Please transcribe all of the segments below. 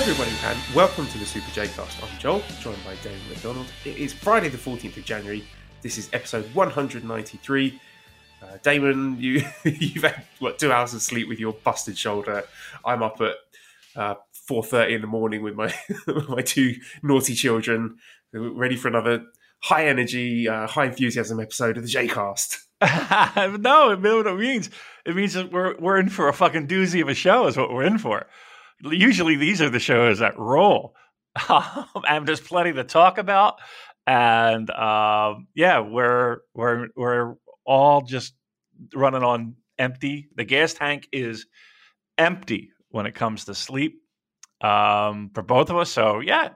Everybody, and welcome to the Super J Cast. I'm Joel, joined by David McDonald. It is Friday, the 14th of January. This is episode 193. Uh, Damon, you you've had what two hours of sleep with your busted shoulder. I'm up at uh, 4:30 in the morning with my my two naughty children, ready for another high energy, uh, high enthusiasm episode of the J Cast. no, it it means. It means that we're we're in for a fucking doozy of a show. Is what we're in for usually these are the shows that roll. and there's plenty to talk about. And um, yeah, we're we're we're all just running on empty. The gas tank is empty when it comes to sleep um, for both of us. So yeah,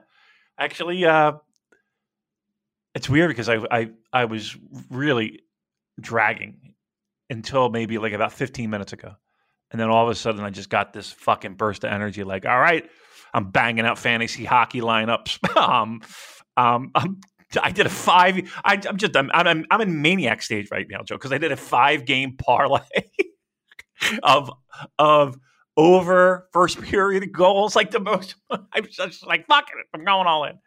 actually, uh, it's weird because I I I was really dragging until maybe like about 15 minutes ago. And then all of a sudden, I just got this fucking burst of energy. Like, all right, I'm banging out fantasy hockey lineups. um, um, I'm, I did a five. I, am just I'm, I'm I'm in maniac stage right now, Joe, because I did a five game parlay of of over first period goals, like the most. I'm just like fuck it, I'm going all in.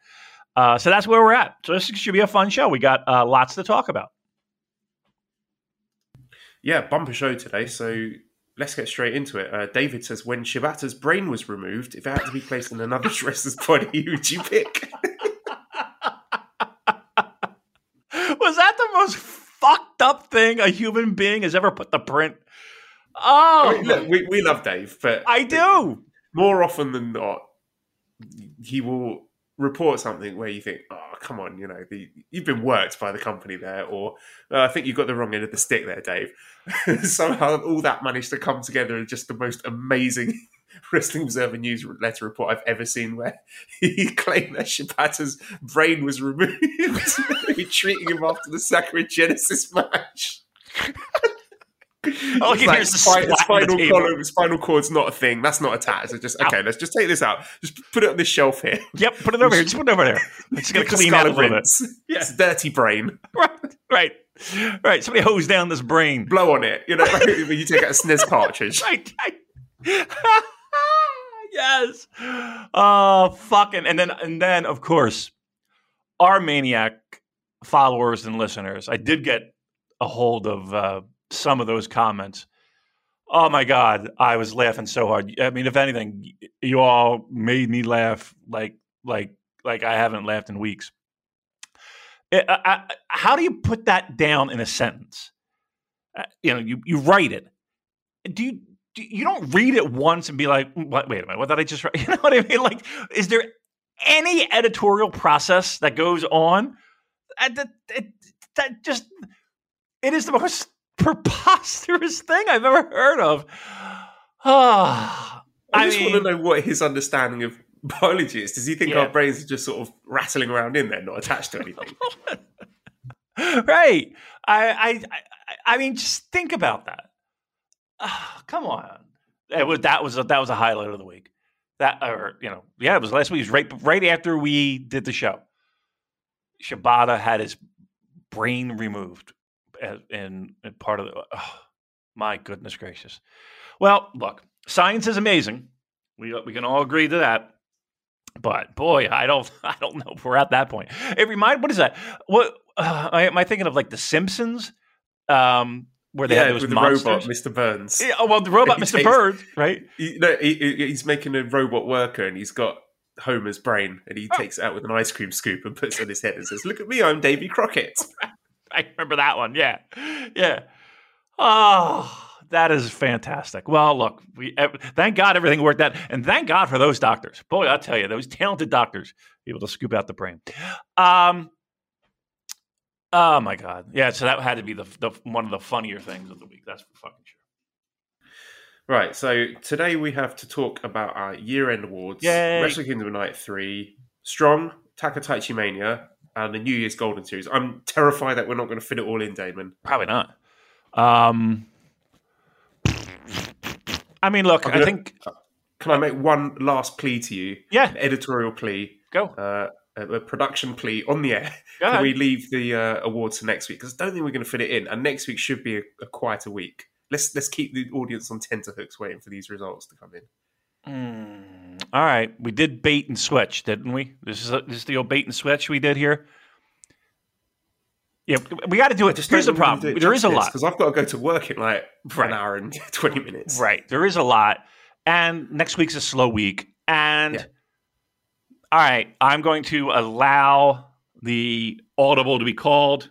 Uh, so that's where we're at. So this should be a fun show. We got uh, lots to talk about. Yeah, bumper show today. So let's get straight into it. Uh, David says, when Shibata's brain was removed, if it had to be placed in another wrestler's body, who would you pick? was that the most fucked up thing a human being has ever put the print? Oh, I mean, look, we, we love Dave, but I do. More often than not, he will report something where you think, oh, come on, you know, the, you've been worked by the company there, or oh, I think you got the wrong end of the stick there, Dave. Somehow all that managed to come together in just the most amazing Wrestling Observer newsletter report I've ever seen, where he claimed that Shibata's brain was removed, treating him after the Sakura Genesis match. Oh, like, spinal, spinal, column, spinal cord's not a thing. That's not attached. So just okay. Let's just take this out. Just put it on this shelf here. Yep, put it over here. Just put it over there. It's gonna clean out a little bit. Yeah, it's dirty brain. Right, right, right. Somebody hose down this brain. Blow on it. You know, like when you take out a SNES cartridge. right. right. yes. Oh, fucking. And then, and then, of course, our maniac followers and listeners. I did get a hold of. Uh, some of those comments. Oh my God, I was laughing so hard. I mean, if anything, you all made me laugh like like like I haven't laughed in weeks. It, I, I, how do you put that down in a sentence? Uh, you know, you you write it. Do you do, you don't read it once and be like, what, wait a minute, what did I just write? You know what I mean? Like, is there any editorial process that goes on? Uh, that, that, that just it is the most preposterous thing I've ever heard of. I, I just mean, want to know what his understanding of biology is. Does he think yeah. our brains are just sort of rattling around in there, not attached to anything? right. I, I, I, mean, just think about that. Oh, come on. It was that was a, that was a highlight of the week. That or you know, yeah, it was last week. It was right right after we did the show. Shibata had his brain removed uh, in, in part of the. Oh, my goodness gracious. Well, look, science is amazing. We we can all agree to that. But boy, I don't I don't know if we're at that point. It remind what is that? What uh, am I thinking of? Like The Simpsons, um, where they yeah, had those with monsters? the robot, Mr. Burns. Yeah, oh well, the robot, Mr. Burns, right? He, no, he, he's making a robot worker, and he's got Homer's brain, and he oh. takes it out with an ice cream scoop and puts it on his head and says, "Look at me, I'm Davy Crockett." I remember that one. Yeah, yeah. Oh, that is fantastic. Well, look, we thank God everything worked out, and thank God for those doctors. Boy, I'll tell you, those talented doctors able to scoop out the brain. Um. Oh my God! Yeah, so that had to be the, the one of the funnier things of the week. That's for fucking sure. Right. So today we have to talk about our year-end awards. Yay. Wrestle Kingdom Night Three, Strong, Takataichi Mania, and the New Year's Golden Series. I'm terrified that we're not going to fit it all in, Damon. Probably not. Um, I mean, look, I'm I think Can I make one last plea to you? yeah. An editorial plea, Go. uh, a, production plea on the air. Go Can we leave the uh, awards for next week? Because I don't think we're going to fit it in. And next week should be a, a quieter week. Let's let's keep the audience on tenterhooks waiting for these results to come in. Mm, all right, we did bait and switch, didn't we? This is a, this is the old bait and switch we did here. Yeah, we got to do it. Here's the problem: there is a lot. because I've got to go to work in like Right. an hour and twenty minutes. Right. There is a lot. And next week's a slow week. And Yeah. all right, I'm going to allow the audible to be called,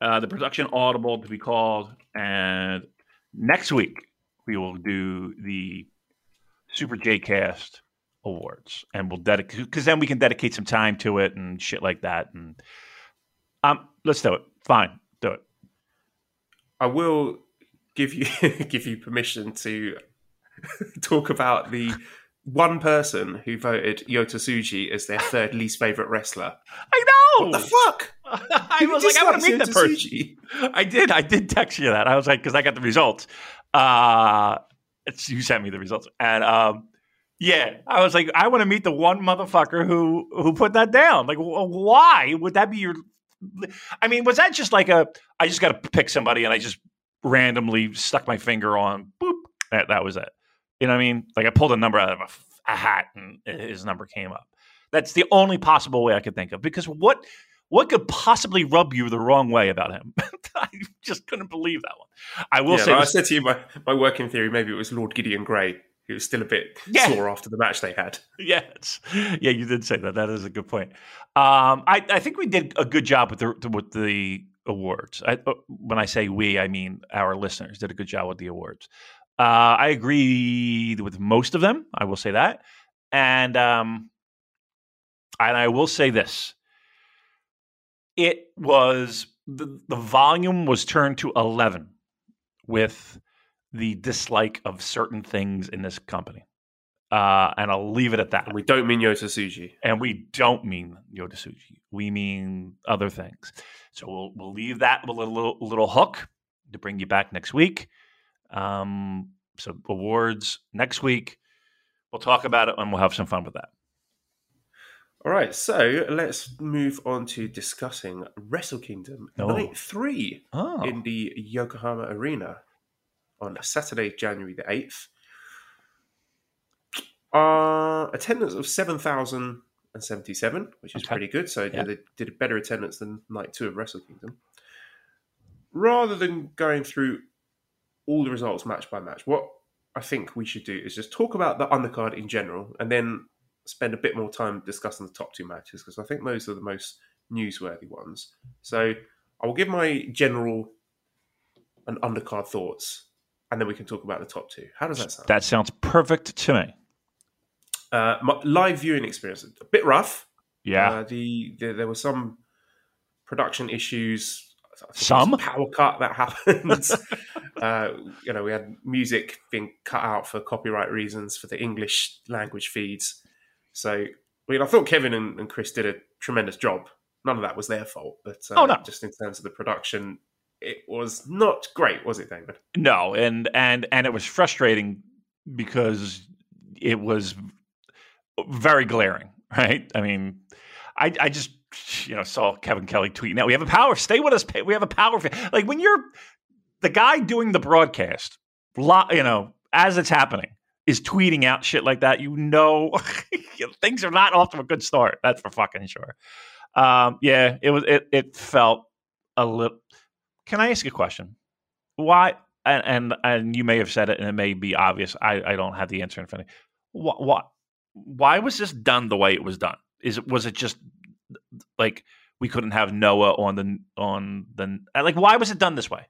uh, the production audible to be called. And next week, we will do the Super J Cast Awards. And we'll dedicate, because then we can dedicate some time to it and shit like that. And um, let's do it. Fine. Do it. I will give you give you permission to talk about the one person who voted Yota Tsuji as their third least favorite wrestler. I know. What the fuck? I was like, I want to meet that person. Tsuji? I did. I did text you that. I was like, because I got the results. Uh, you sent me the results, and um, yeah, I was like, I want to meet the one motherfucker who who put that down. Like, wh- why would that be your? I mean, was that just like a? I just got to pick somebody, and I just randomly stuck my finger on. Boop. That that was it. You know what I mean? Like I pulled a number out of a hat, and his number came up. That's the only possible way I could think of. Because what what could possibly rub you the wrong way about him? I just couldn't believe that one. I will Yeah, say, but I said to you, my, my working theory, maybe it was Lord Gideon Grey, who was still a bit Yeah. sore after the match they had. yes, yeah, you did say that. That is a good point. Um, I, I think we did a good job with the with the awards. I, uh, when I say we, I mean our listeners did a good job with the awards. Uh, I agree with most of them. I will say that, and um, and I will say this: it was the, the volume was turned to eleven with the dislike of certain things in this company. Uh, and I'll leave it at that. And we don't mean Yota. And we don't mean Tsuji. We mean other things. So we'll we'll leave that with a little little hook to bring you back next week. Um, so awards next week. We'll talk about it and we'll have some fun with that. All right, so let's move on to discussing Wrestle Kingdom Oh. Night 3 Oh, in the Yokohama Arena on Saturday, January the 8th. Uh, attendance of 7,077, which is Okay. pretty good. So Yeah. they did a better attendance than Night 2 of Wrestle Kingdom. Rather than going through all the results match by match, what I think we should do is just talk about the undercard in general and then spend a bit more time discussing the top two matches because I think those are the most newsworthy ones. So I will give my general and undercard thoughts and then we can talk about the top two. How does that sound? that sounds perfect to me. Uh, my live viewing experience a bit rough. Yeah. Uh, the, the there were some production issues. I think there was Some? power cut that happened. uh, you know, we had music being cut out for copyright reasons for the English language feeds. So, I mean, I thought Kevin and, and Chris did a tremendous job. None of that was their fault, but uh, Oh, no. just in terms of the production, it was not great, was it, David? No, and and and it was frustrating because it was very glaring, right? I mean, I I just you know saw Kevin Kelly tweeting out, "We have a power. Stay with us. We have a power." Like when you're the guy doing the broadcast, you know, as it's happening, is tweeting out shit like that. You know, things are not off to a good start. That's for fucking sure. Um, yeah, it was. It it felt a little. Can I ask you a question? Why? And, and and you may have said it, and it may be obvious. I, I don't have the answer in front of me. What, what? Why was this done the way it was done? Is it was it just like we couldn't have Noah on the on the like? Why was it done this way?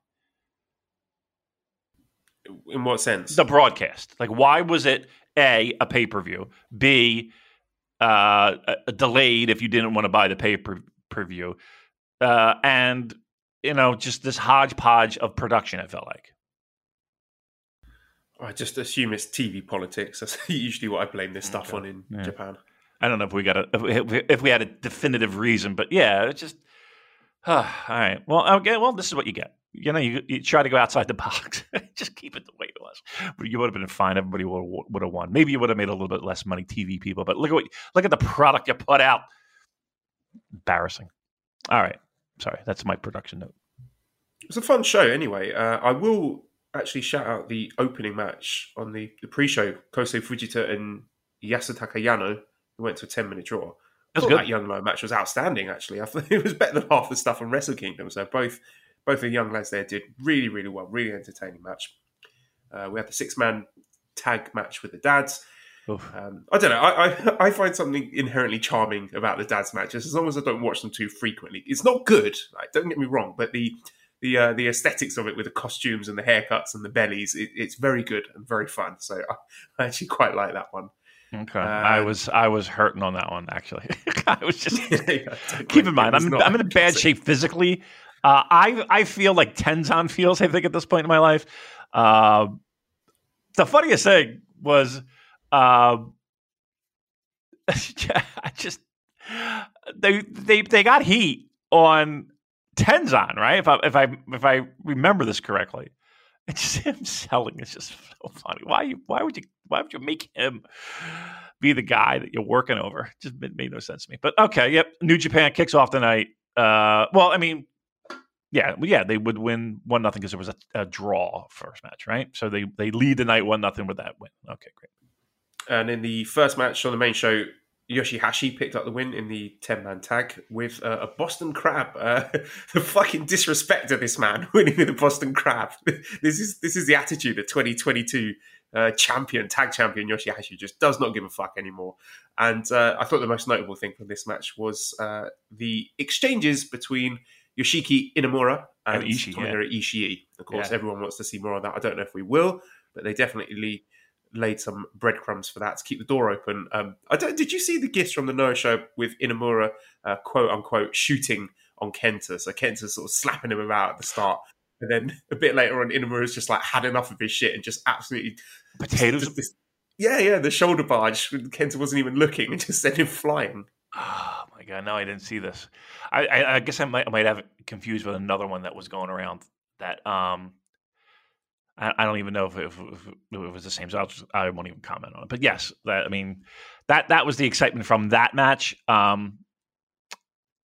In what sense? The broadcast. Like, why was it a a pay per view? B uh, a- delayed if you didn't want to buy the pay per view, uh, and you know just this hodgepodge of production. It felt like. I just assume it's TV politics. That's usually what I blame this stuff Okay. on in Yeah. Japan. I don't know if we got a if we, if we had a definitive reason, but yeah, it's just all right. Well, okay. Well, this is what you get. You know, you, you try to go outside the box. just keep it the way it was. But you would have been fine. Everybody would would have won. Maybe you would have made a little bit less money, TV people. But look at what look at the product you put out. Embarrassing. All right. Sorry, that's my production note. It's a fun show anyway. Uh, I will actually shout out the opening match on the, the pre-show. Kosei Fujita and Yasutaka Yano, who went to a 10-minute draw. That's good. That young lad match was outstanding, actually. I thought it was better than half the stuff on Wrestle Kingdom. So both both the young lads there did really, really well. Really entertaining match. Uh, we had the six-man tag match with the dads. Um, I don't know. I, I, I find something inherently charming about the dads matches, as long as I don't watch them too frequently. It's not good. Like, don't get me wrong, but the the uh, the aesthetics of it with the costumes and the haircuts and the bellies, it, it's very good and very fun. So I, I actually quite like that one. Okay, uh, I was I was hurting on that one actually. I was just yeah, keep in mind I'm I'm in a bad shape physically. Uh, I I feel like Tenzan feels. I think at this point in my life. Uh, the funniest thing was, uh, I just they they they got heat on Tenzan, right? If I if I if I remember this correctly, it's him selling. It's just so funny. Why why would you why would you make him be the guy that you're working over? It just made, no sense to me. But okay, yep. New Japan kicks off the night. Uh, well, I mean, yeah, yeah, they would win one nothing because it was a, a, draw first match, right? So they they lead the night one nothing with that win. Okay, great. And in the first match on the main show, Yoshihashi picked up the win in the 10 man tag with uh, a Boston Crab. Uh, the fucking disrespect of this man winning with a Boston Crab. this is this is the attitude that 2022 uh, champion, tag champion Yoshihashi just does not give a fuck anymore. And uh, I thought the most notable thing from this match was uh, the exchanges between Yoshiki Inamura and, and Ishii, yeah. Ishii. Of course, yeah. everyone wants to see more of that. I don't know if we will, but they definitely laid some breadcrumbs for that to keep the door open. Um, I don't, did you see the gifts from the Noah show with Inamura, uh, quote unquote, shooting on Kenta? So Kenta sort of slapping him about at the start. And then a bit later on, Inamura's just like had enough of his shit and just absolutely potatoes. Just, this, yeah, yeah, the shoulder barge. Kenta wasn't even looking and just sent him flying. Oh my god! No, I didn't see this. I, I, I guess I might, I might have confused with another one that was going around that um I, don't even know if it, if, if it, was the same. So I'll just, I won't even comment on it. But yes, that I mean that that was the excitement from that match. Um,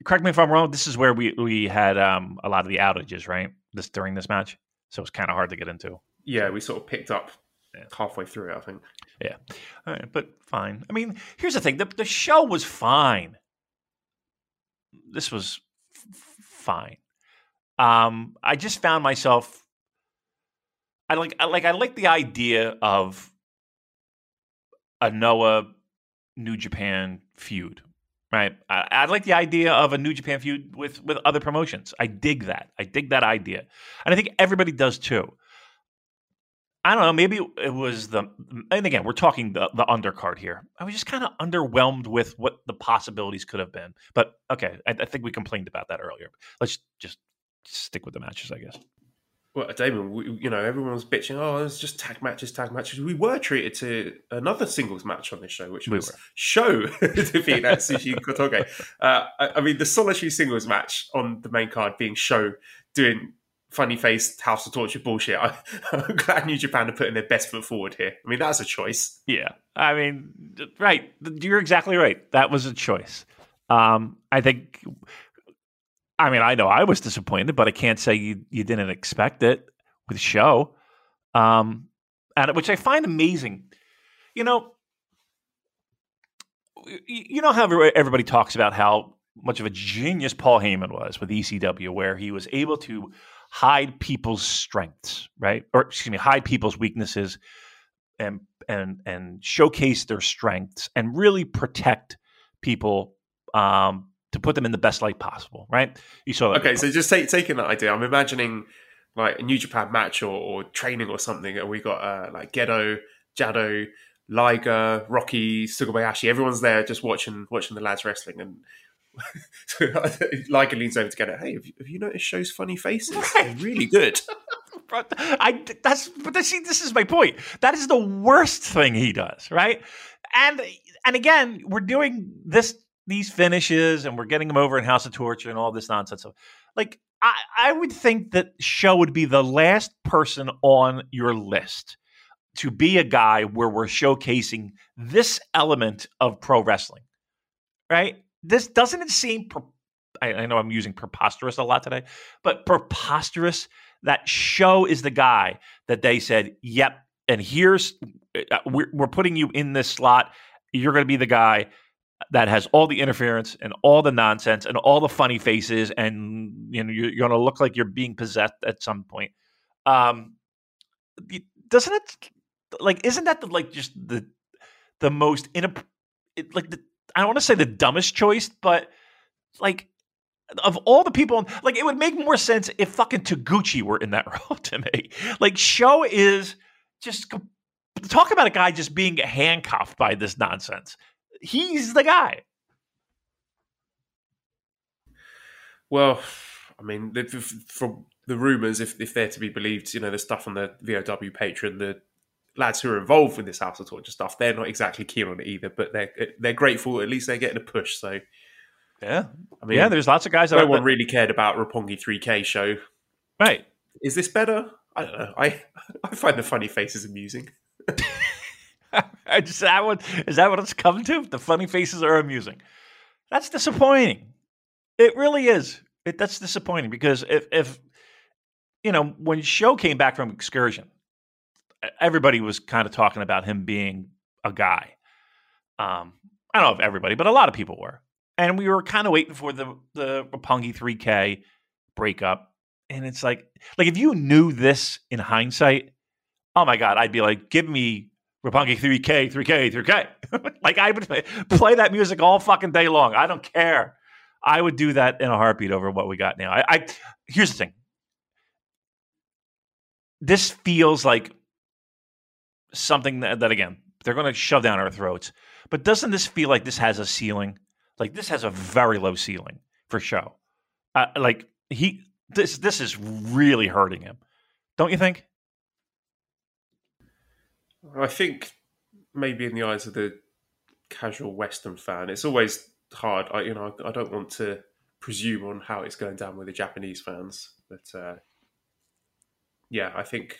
correct me if I'm wrong. This is where we we had um, a lot of the outages, right? This during this match, so it's kind of hard to get into. Yeah, we sort of picked up yeah. halfway through I think. Yeah, all right, but fine. I mean, here's the thing: the the show was fine. This was f- fine. Um, I just found myself I like I like I like the idea of a Noah New Japan feud, right? I, I, like the idea of a New Japan feud with with other promotions. I dig that. I dig that idea, and I think everybody does too. I don't know. Maybe it was the, and again, we're talking the the undercard here. I was just kind of underwhelmed with what the possibilities could have been. But okay, I, I think we complained about that earlier. Let's just stick with the matches, I guess. Well, Damon, we, you know, everyone was bitching. Oh, it's just tag matches, tag matches. We were treated to another singles match on this show, which was we Sho defeat Atsushi Kotoge. Uh, I, I, mean, the solitary singles match on the main card being Sho doing funny faced House of Torture bullshit. I, am glad New Japan are putting their best foot forward here. I mean, that's a choice. Yeah, I mean, right. You're exactly right. That was a choice. Um, I think I mean, I know I was disappointed, but I can't say you, you didn't expect it with the show. Um, and which I find amazing. You know, you know how everybody talks about how much of a genius Paul Heyman was with ECW, where he was able to hide people's strengths, right? Or excuse me, hide people's weaknesses and and and showcase their strengths and really protect people um, to put them in the best light possible, right? You saw that. Okay, before. so just take, taking that idea, I'm imagining like a New Japan match or, or training or something, and we got uh, like Gedo, Jado, Liger, Rocky, Sugabayashi. Everyone's there just watching watching the lads wrestling, and Liger leans over to Gedo. Hey, have you, have you noticed Sho's funny faces? They're really good. I that's but see this is my point. That is the worst thing he does, right? And and again, we're doing this these finishes and we're getting them over in House of Torture and all this nonsense. So, like, I, I would think that Sho would be the last person on your list to be a guy where we're showcasing this element of pro wrestling, right? This doesn't it seem? Pre- I, I know I'm using preposterous a lot today, but preposterous that Sho is the guy that they said, "Yep." And here's uh, we're, we're putting you in this slot. You're going to be the guy that has all the interference and all the nonsense and all the funny faces, and you know you're, you're going to look like you're being possessed at some point. Um, doesn't it like isn't that the like just the the most in it, like the I don't want to say the dumbest choice, but like of all the people, like it would make more sense if fucking Taguchi were in that role to me. Like Sho is just talk about a guy just being handcuffed by this nonsense. He's the guy. Well, I mean, from the rumors, if if they're to be believed, you know, the stuff on the VOW Patreon, the lads who are involved with this House of Torture stuff, they're not exactly keen on it either, but they're they're grateful. At least they're getting a push. So, yeah, I mean, yeah, there's lots of guys. That no one really cared about Roppongi 3K show, right? Is this better? I don't know. I I find the funny faces amusing. Is that what is that what it's come to? The funny faces are amusing. That's disappointing. It really is. It, that's disappointing because if if you know when Sho came back from excursion, everybody was kind of talking about him being a guy. Um, I don't know if everybody, but a lot of people were, and we were kind of waiting for the the Roppongi 3K breakup. And it's like, like if you knew this in hindsight, oh my god, I'd be like, give me Roppongi 3K, 3K, 3K. like I would play that music all fucking day long. I don't care. I would do that in a heartbeat over what we got now. I, I here's the thing. This feels like something that, that again they're going to shove down our throats. But doesn't this feel like this has a ceiling? Like this has a very low ceiling for Sho. Uh, like he this this is really hurting him. Don't you think? I think maybe in the eyes of the casual Western fan, it's always hard. I you know I don't want to presume on how it's going down with the Japanese fans, but uh, yeah, I think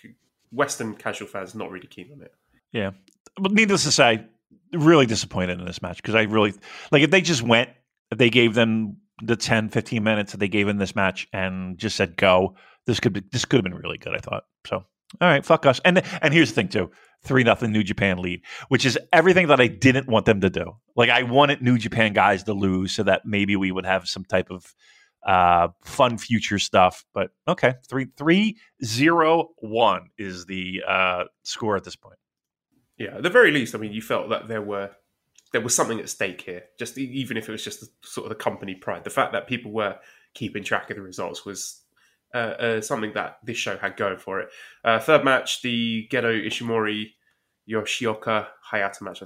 Western casual fans not really keen on it. Yeah, but needless to say, really disappointed in this match because I really like if they just went, they gave them the 10, 15 minutes that they gave in this match and just said go, this could be this could have been really good. I thought so. All right, fuck us. And and here's the thing too: three nothing New Japan lead, which is everything that I didn't want them to do. Like I wanted New Japan guys to lose so that maybe we would have some type of uh, fun future stuff. But okay, three three zero one is the uh, score at this point. Yeah, at the very least, I mean, you felt that there were there was something at stake here. Just even if it was just the, sort of the company pride, the fact that people were keeping track of the results was uh, uh, something that this show had going for it. Uh, third match, the Gedo Ishimori Yoshioka Hayata match.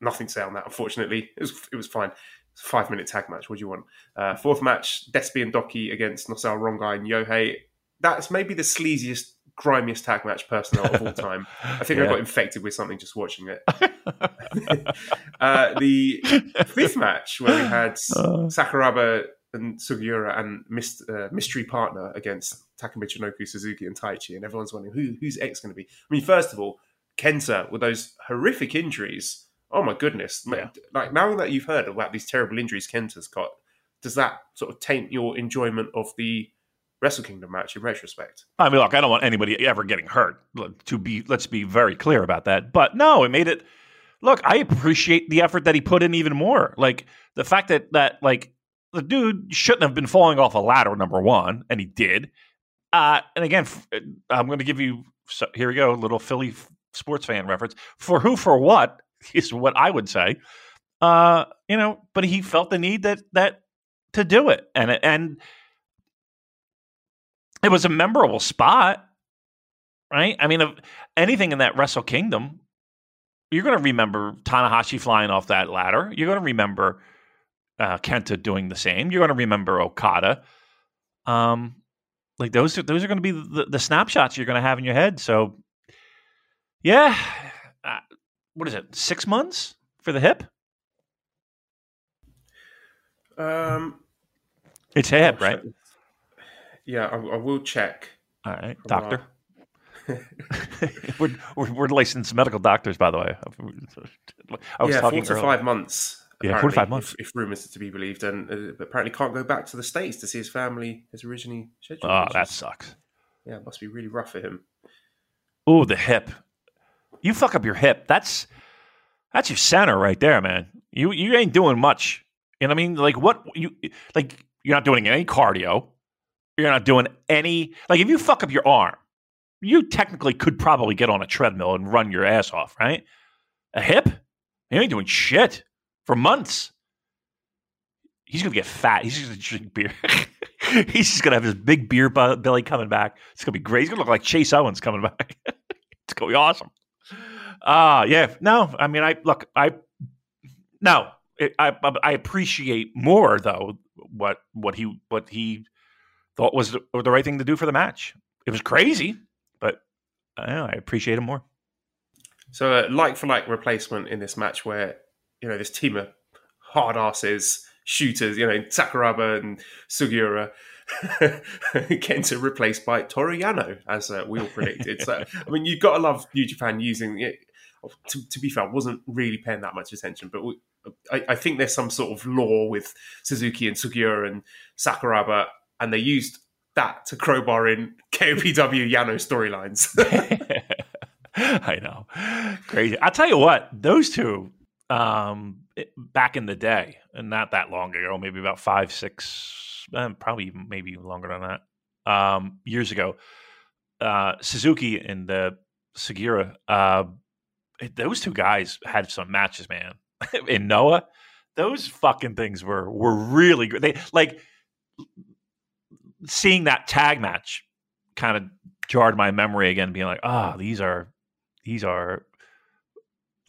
Nothing to say on that, unfortunately. It was it was fine five minute tag match. What do you want? Uh, fourth match, Despy and Douki against Nosawa Rongai and Yohei. That's maybe the sleaziest, grimiest tag match personnel of all time. I think yeah. I got infected with something just watching it. uh, the fifth match, where we had uh. Sakuraba and Sugiura and uh, mystery partner against Taka Michinoku, Suzuki, and Taichi, and everyone's wondering who who's X going to be. I mean, first of all, Kenta with those horrific injuries oh my goodness, yeah. like now that you've heard about these terrible injuries Kenta's got, does that sort of taint your enjoyment of the Wrestle Kingdom match in retrospect? I mean, look, I don't want anybody ever getting hurt. To be, let's be very clear about that. But no, it made it. Look, I appreciate the effort that he put in even more. Like the fact that that like the dude shouldn't have been falling off a ladder, number one, and he did. Uh, and again, I'm going to give you. So here we go, little Philly sports fan reference. For who, for what? is what I would say. Uh, you know, but he felt the need that that to do it, and and it was a memorable spot, right? I mean, anything in that Wrestle Kingdom, you're going to remember Tanahashi flying off that ladder. You're going to remember uh, Kenta doing the same. You're going to remember Okada. Um, like those, are, those are going to be the, the snapshots you're going to have in your head. So, yeah, uh, what is it, six months for the hip? Um, It's hip, right? Yeah, I, I will check. All right, doctor. we're, we're we're licensed medical doctors, by the way. I was yeah, talking four to earlier. five months. Yeah, apparently, five months. If, if rumors are to be believed, and uh, apparently can't go back to the states to see his family as originally scheduled. Oh, that is- sucks. yeah, it must be really rough for him. Oh, the hip. You fuck up your hip. That's that's your center right there, man. You you ain't doing much. You know what I mean? Like what you like you're not doing any cardio. You're not doing any like if you fuck up your arm, you technically could probably get on a treadmill and run your ass off, right? A hip? You ain't doing shit for months. He's gonna get fat. He's just gonna drink beer. He's just gonna have his big beer belly coming back. It's gonna be great. He's gonna look like Chase Owens coming back. it's gonna be awesome. Uh yeah. No, I mean, I look, I no, it, I I appreciate more though what what he what he thought was the, the right thing to do for the match. It was crazy, but I, know, I appreciate him more. So, uh, like for like replacement in this match, where you know this team of hard asses, shooters, you know Sakuraba and Sugiura, getting to replaced by Toru Yano, as uh, we all predicted. so, I mean, you've got to love New Japan using it. To, to be fair, I wasn't really paying that much attention, but we, I, I think there's some sort of law with Suzuki and Sugiura and Sakuraba, and they used that to crowbar in KOPW Yano storylines. I know, crazy. I'll tell you what; those two, um, it- back in the day, and not that long ago, maybe about five, six, eh, probably maybe longer than that, um, years ago, uh, Suzuki and the Sugiura, uh, those two guys had some matches, man. in Noah, those fucking things were were really good. They like seeing that tag match kind of jarred my memory again, being like, ah, these are these are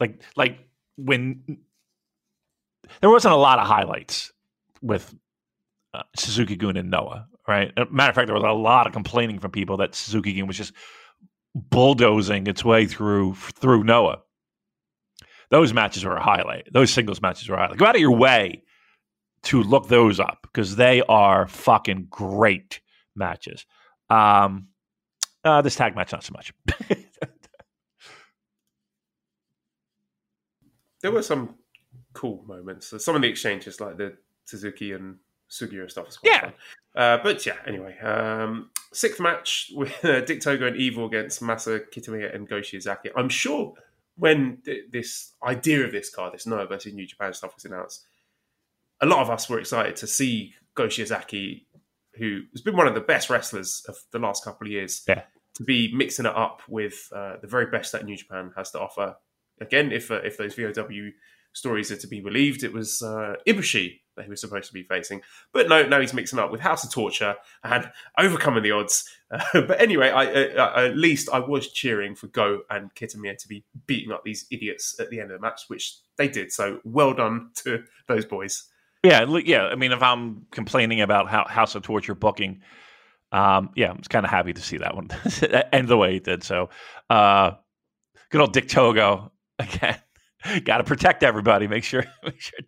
like like when there wasn't a lot of highlights with uh, Suzuki Gun and Noah, right? Uh, Matter of fact, there was a lot of complaining from people that Suzuki Gun was just bulldozing its way through through Noah. Those matches were a highlight. Those singles matches were a highlight. Go out of your way to look those up because they are fucking great matches. Um, uh, this tag match, not so much. there were some cool moments. So Some of the exchanges, like the Suzuki and Sugiura stuff, was quite Yeah. fun. Uh, but yeah, anyway, um, sixth match with uh, Dick Togo and Evil against Masa Kitamiya and Go Shiozaki. I'm sure when th- this idea of this card, this Noah versus New Japan stuff was announced, a lot of us were excited to see Go Shiozaki, who has been one of the best wrestlers of the last couple of years, Yeah. to be mixing it up with uh, the very best that New Japan has to offer. Again, if uh, if those VOW stories are to be believed, it was uh, Ibushi that he was supposed to be facing. But no, no, he's mixing up with House of Torture and overcoming the odds. Uh, but anyway, I, uh, at least I was cheering for Go and Kitamiya to be beating up these idiots at the end of the match, which they did. So well done to those boys. Yeah, yeah. I mean, if I'm complaining about how House of Torture booking, um, yeah, I'm kind of happy to see that one end the way it did. So, uh, good old Dick Togo again. Got to protect everybody. Make sure, make sure.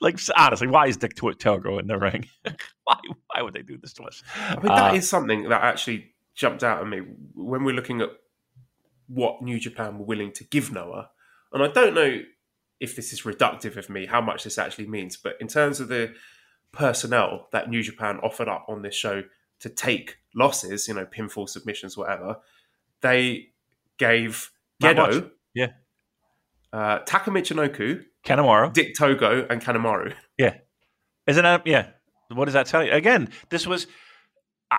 Like honestly, why is Dick Togo in the ring? why? Why would they do this to us? I mean, that Uh, is something that actually jumped out at me when we're looking at what New Japan were willing to give Noah. And I don't know if this is reductive of me, how much this actually means, but in terms of the personnel that New Japan offered up on this show to take losses, you know, pinfall submissions, whatever, they gave Gedo. Yeah. Uh, Taka Michinoku, Kanemaru. Dick Togo, and Kanemaru. Yeah, isn't that yeah? What does that tell you? Again, this was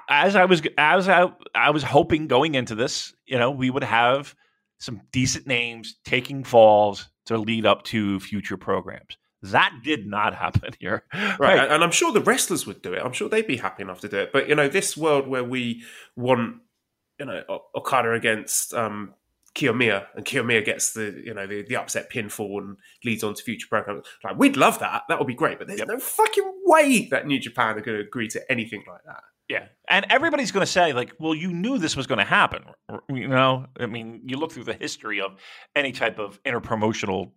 as I was as I, I was hoping going into this. You know, we would have some decent names taking falls to lead up to future programs. That did not happen here. Right. And I'm sure the wrestlers would do it. I'm sure they'd be happy enough to do it. But, you know, this world where we want, you know, Okada against um, Kiyomiya and Kiyomiya gets the, you know, the, the upset pinfall and leads on to future programs. Like, we'd love that. That would be great. But there's Yep. no fucking way that New Japan are going to agree to anything like that. Yeah, and everybody's going to say like, "Well, you knew this was going to happen." You know, I mean, you look through the history of any type of interpromotional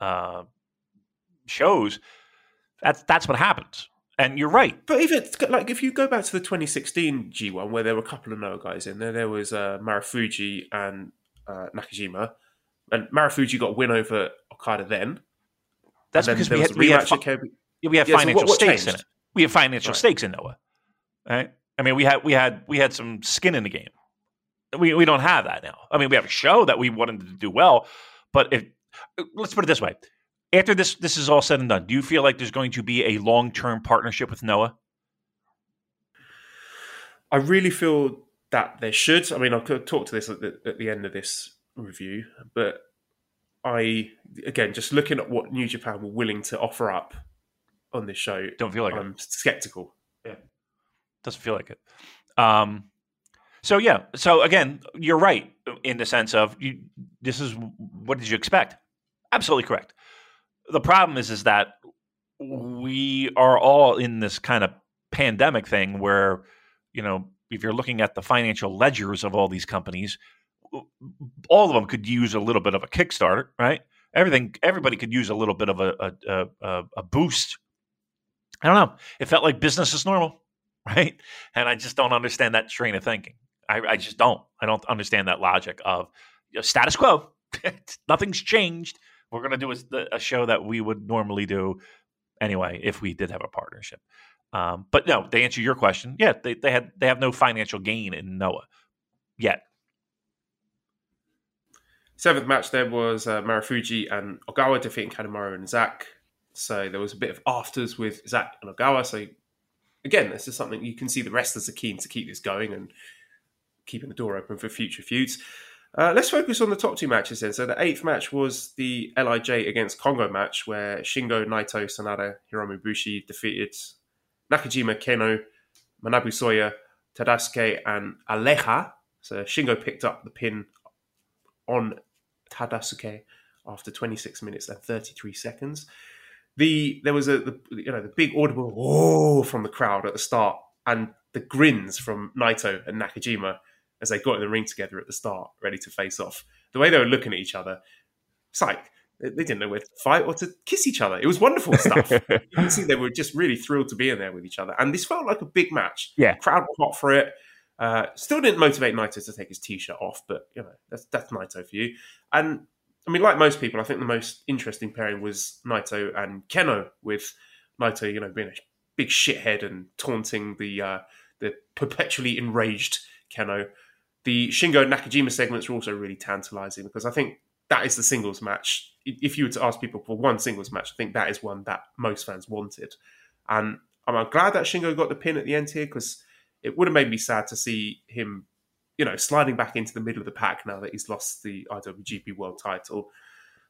uh, shows. That's that's what happens, And you're right. But even like if you go back to the 2016 G1 where there were a couple of Noah guys in there, there was uh, Marufuji and uh, Nakajima, and Marufuji got a win over Okada then. That's then because we had, we had, fi- Kobe. yeah, we have Yeah, so financial what- what stakes in it. We have financial Right. stakes in Noah, right? I mean, we had we had we had some skin in the game. We we don't have that now. I mean, we have a show that we wanted to do well, but if let's put it this way: after this this is all said and done, do you feel like there's going to be a long term partnership with Noah? I really feel that there should. I mean, I could talk to this at the, at the end of this review, but I again just looking at what New Japan were willing to offer up on this show, Don't feel like. I'm skeptical. Yeah, doesn't feel like it. Um, so yeah. So again, you're right in the sense of you. This is what did you expect? Absolutely correct. The problem is, is that we are all in this kind of pandemic thing where, you know, if you're looking at the financial ledgers of all these companies, all of them could use a little bit of a kickstarter, right? Everything, everybody could use a little bit of a a, a, a boost. I don't know. It felt like business is normal right? And I just don't understand that train of thinking. I, I just don't. I don't understand that logic of you know, status quo. Nothing's changed. We're going to do a, a, show that we would normally do anyway if we did have a partnership. Um, but no, to answer your question, yeah, they, they had they have no financial gain in Noah yet. Seventh match there was uh, Marufuji and Ogawa defeating Kanemaru and Zack. So there was a bit of afters with Zack and Ogawa. So again, this is something you can see the wrestlers are keen to keep this going and keeping the door open for future feuds. Uh, let's focus on the top two matches then. So the eighth match was the Lij against Kongoh match, where Shingo, Naito, Sanada, Hiromu Bushi defeated Nakajima, Kenoh, Manabu Soya, Tadasuke, and Aleja. So Shingo picked up the pin on Tadasuke after 26 minutes and 33 seconds. The there was a the, you know the big audible oh from the crowd at the start and the grins from Naito and Nakajima as they got in the ring together at the start, ready to face off. The way they were looking at each other, it's like they they didn't know where to fight or to kiss each other. It was wonderful stuff. you can see they were just really thrilled to be in there with each other, and this felt like a big match. Yeah. crowd were hot for it. Uh, still didn't motivate Naito to take his t-shirt off, but you know that's that's Naito for you. And I mean, like most people, I think the most interesting pairing was Naito and Kenoh, with Naito, you know, being a big shithead and taunting the uh, the perpetually enraged Kenoh. The Shingo and Nakajima segments were also really tantalizing because I think that is the singles match. If you were to ask people for one singles match, I think that is one that most fans wanted. And I'm glad that Shingo got the pin at the end here because it would have made me sad to see him, you know, sliding back into the middle of the pack now that he's lost the IWGP World Title.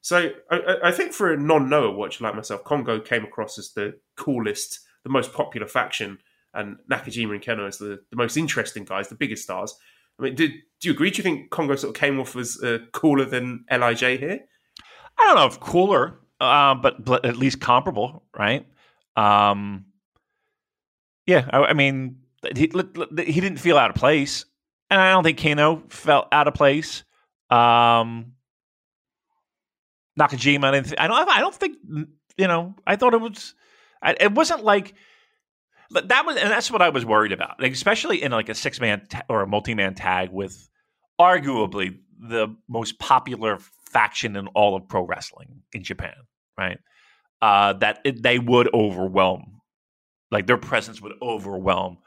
So I, I think for a non-Noah watcher like myself, Kongoh came across as the coolest, the most popular faction, and Nakajima and Kenoh as the, the most interesting guys, the biggest stars. I mean, did, do you agree? Do you think Kongoh sort of came off as uh, cooler than Lij here? I don't know if cooler, uh, but, but at least comparable, right? Um, yeah, I, I mean, he, he didn't feel out of place, and I don't think Kano felt out of place. Um, Nakajima, I, th- I don't. I don't think you know. I thought it was. I, it wasn't like that was, and that's what I was worried about, like, especially in like a six man ta- or a multi man tag with arguably the most popular faction in all of pro wrestling in Japan, right? Uh, that it, they would overwhelm, like their presence would overwhelm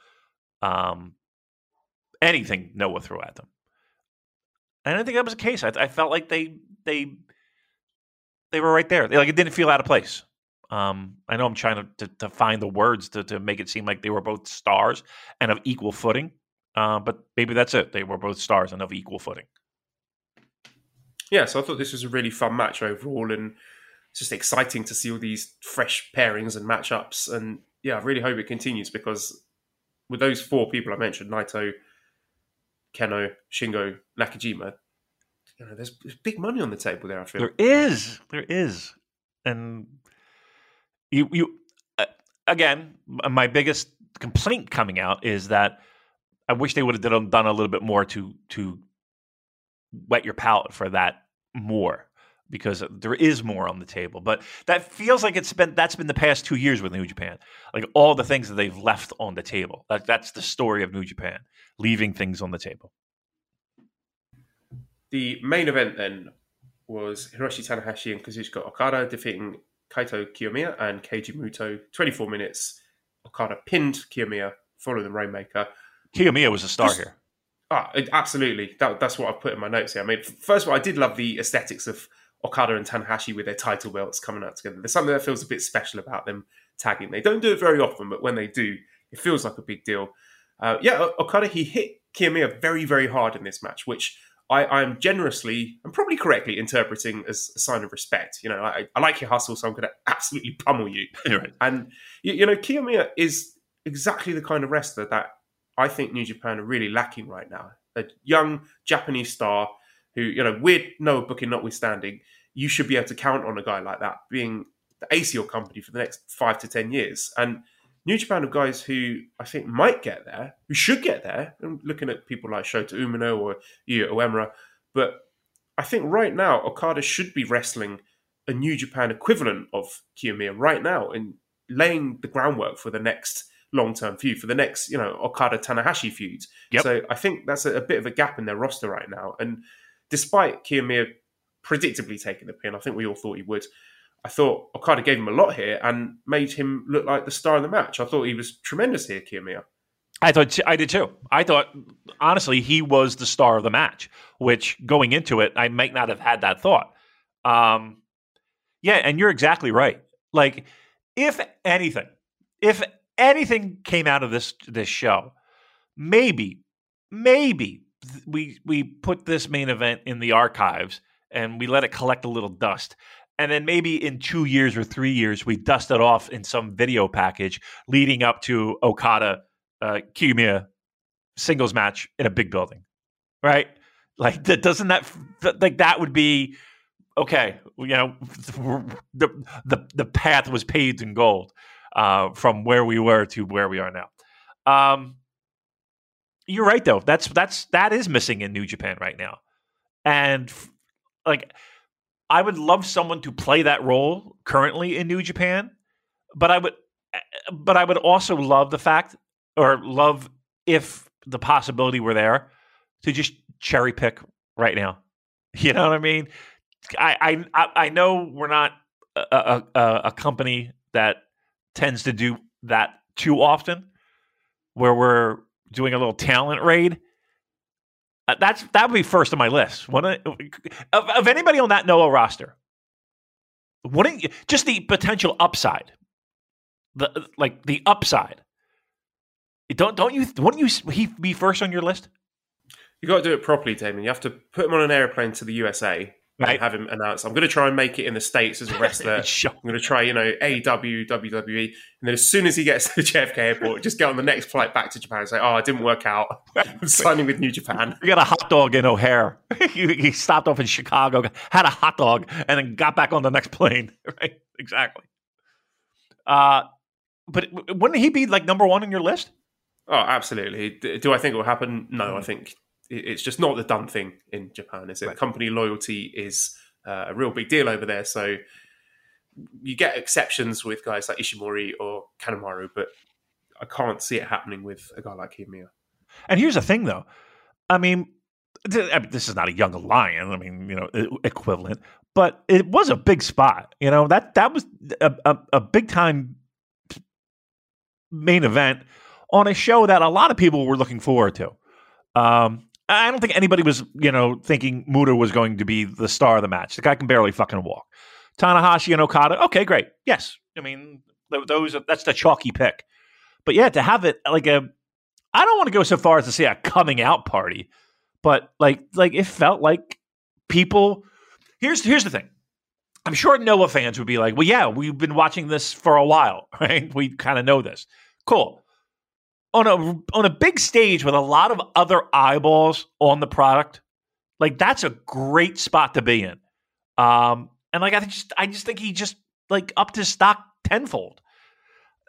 um, anything Noah threw at them. And I don't think that was the case. I, I felt like they they they were right there. Like it didn't feel out of place. Um, I know I'm trying to, to, to find the words to, to make it seem like they were both stars and of equal footing. Uh, but maybe that's it. They were both stars and of equal footing. Yeah, so I thought this was a really fun match overall, and it's just exciting to see all these fresh pairings and matchups. And yeah, I really hope it continues because with those four people I mentioned, Naito, Kenoh, Shingo, Nakajima, you know, there's, there's big money on the table there. I feel There is, there is, and you you uh, again. My biggest complaint coming out is that I wish they would have done, a little bit more to to wet your palate for that more. because there is more on the table. But that feels like it's been that's been the past two years with New Japan. Like all the things that they've left on the table. Like that's the story of New Japan, leaving things on the table. The main event then was Hiroshi Tanahashi and Kazuchika Okada defeating Kaito Kiyomiya and Keiji Muto. 24 minutes. Okada pinned Kiyomiya following the Rainmaker. Kiyomiya was a star here. Ah, absolutely. That, that's what I've put in my notes here. I mean, first of all, I did love the aesthetics of Okada and Tanahashi with their title belts coming out together. There's something that feels a bit special about them tagging. They don't do it very often, but when they do, it feels like a big deal. Uh, yeah, Okada, he hit Kiyomiya very, very hard in this match, which I, I'm generously and probably correctly interpreting as a sign of respect. You know, I, I like your hustle, so I'm going to absolutely pummel you. Right. And you, you know, Kiyomiya is exactly the kind of wrestler that I think New Japan are really lacking right now. A young Japanese star who, you know, weird Noah booking notwithstanding, you should be able to count on a guy like that being the ace of your company for the next five to ten years. And New Japan have guys who I think might get there, who should get there. I'm looking at people like Shota Umino or Yuya Uemura, but I think right now Okada should be wrestling a New Japan equivalent of Kiyomiya right now and laying the groundwork for the next long term feud, for the next, you know, Okada Tanahashi feud. Yep. So I think that's a, a bit of a gap in their roster right now. And despite Kiyomiya predictably taking the pin, I think we all thought he would. I thought Okada gave him a lot here and made him look like the star of the match. I thought he was tremendous here, Kiyomiya. I thought I did too. I thought honestly he was the star of the match, which going into it I might not have had that thought. Um, yeah, and you're exactly right. Like if anything, if anything came out of this this show, maybe, maybe we we put this main event in the archives and we let it collect a little dust. And then maybe in two years or three years, we dust it off in some video package leading up to Okada uh, Kiyomiya singles match in a big building, right? Like that doesn't that like that would be okay? You know, the the the path was paved in gold uh, from where we were to where we are now. Um, you're right though. That's that's that is missing in New Japan right now, and like I would love someone to play that role currently in New Japan, but I would but I would also love the fact or love if the possibility were there to just cherry pick right now. You know what I mean? I I I know we're not a, a, a company that tends to do that too often, where we're doing a little talent raid. Uh, That's that would be first on my list. One of, of, of anybody on that Noah roster. Wouldn't you, just the potential upside, the like the upside. Don't don't you wouldn't you he be first on your list? You got to do it properly, Damon. You have to put him on an airplane to the USA Right. and have him announce. I'm going to try and make it in the states as a wrestler. Sure. I'm going to try, you know, AEW, WWE, and then as soon as he gets to the JFK airport, just get on the next flight back to Japan and say, "Oh, it didn't work out. I'm signing with New Japan." We got a hot dog in O'Hare. he, stopped off in Chicago, had a hot dog, and then got back on the next plane. Right? Exactly. Uh, but wouldn't he be like number one on your list? Oh, absolutely. Do I think it will happen? No, I think it- it's just not the done thing in Japan. Is it? Right. Company loyalty is uh, a real big deal over there. So you get exceptions with guys like Ishimori or Kanemaru, but I can't see it happening with a guy like Kiyomiya. And here's the thing, though. I mean, th- I mean, this is not a young lion. I mean, you know, equivalent, but it was a big spot. You know that that was a, a, a big time main event on a show that a lot of people were looking forward to. Um, I don't think anybody was, you know, thinking Muto was going to be the star of the match. The guy can barely fucking walk. Tanahashi and Okada, okay, great. Yes, I mean those. Are, that's the chalky pick. But yeah, to have it like a, I don't want to go so far as to say a coming out party, but like like it felt like people. Here's here's the thing. I'm sure Noah fans would be like, well, yeah, we've been watching this for a while, right? We kind of know this. Cool. On a on a big stage with a lot of other eyeballs on the product, like that's a great spot to be in. Um, and like I just I just think he just like upped his stock tenfold.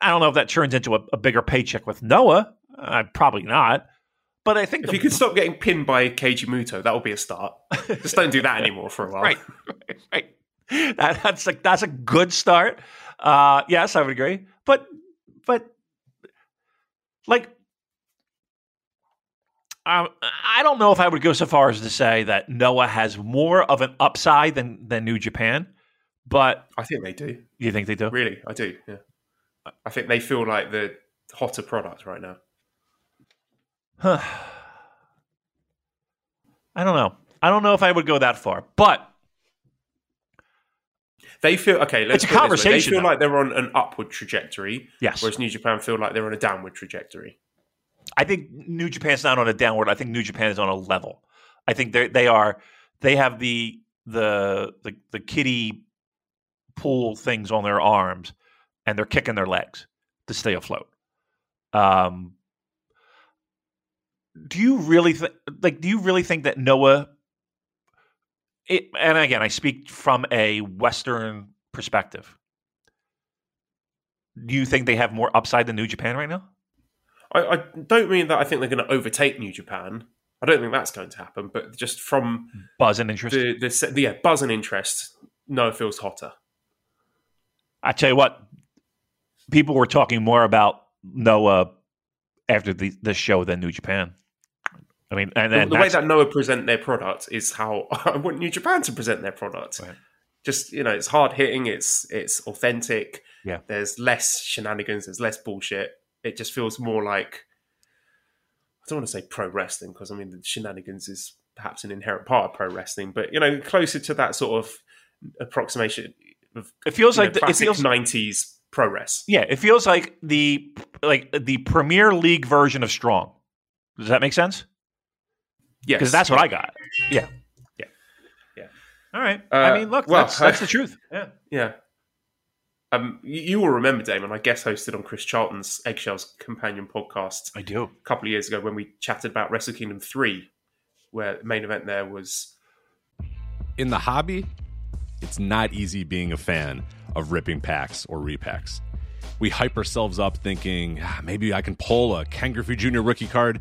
I don't know if that turns into a, a bigger paycheck with Noah. Uh, probably not. but I think If the- you could stop getting pinned by Keiji Muto, that would be a start. Just don't do that anymore for a while. right, right, right. That, that's like that's a good start. Uh, yes, I would agree. But but like um, I don't know if I would go so far as to say that Noah has more of an upside than than New Japan. But I think they do. you think they do? Really, I do. Yeah. I think they feel like the hotter product right now. Huh. I don't know. I don't know if I would go that far, but They feel okay. Let's It's a put it this way. conversation, They feel though. like they're on an upward trajectory, yes, whereas New Japan feel like they're on a downward trajectory. I think New Japan's not on a downward. I think New Japan is on a level. I think they they are they have the the the the kiddie pool things on their arms, and they're kicking their legs to stay afloat. Um, do you really think like? Do you really think that Noah? It, and again, I speak from a Western perspective. Do you think they have more upside than New Japan right now? I, I don't mean that I think they're going to overtake New Japan. I don't think that's going to happen. But just from Buzz and interest. the the, the yeah, buzz and interest, Noah feels hotter. I tell you what, people were talking more about Noah after the this show than New Japan. I mean, and, The, the way that Noah present their product is how I want New Japan to present their product. Right. Just you know, it's hard hitting. It's it's authentic. Yeah. There's less shenanigans. There's less bullshit. It just feels more like I don't want to say pro wrestling because I mean the shenanigans is perhaps an inherent part of pro wrestling, but you know, closer to that sort of approximation of it feels like know, the, it feels '90s pro wrest. yeah, it feels like the like the Premier League version of Strong. Does that make sense? Yes, Because that's what I got. Yeah, yeah, Yeah. All right. Uh, I mean, look, well, that's that's the truth. Yeah. Yeah. Um, you, you will remember, Damon, I guest hosted on Chris Charlton's Eggshells companion podcast I do. a couple of years ago when we chatted about Wrestle Kingdom 3, where the main event there was. in the hobby, it's not easy being a fan of ripping packs or repacks. We hype ourselves up thinking "Ah, maybe I can pull a Ken Griffey Jr. rookie card,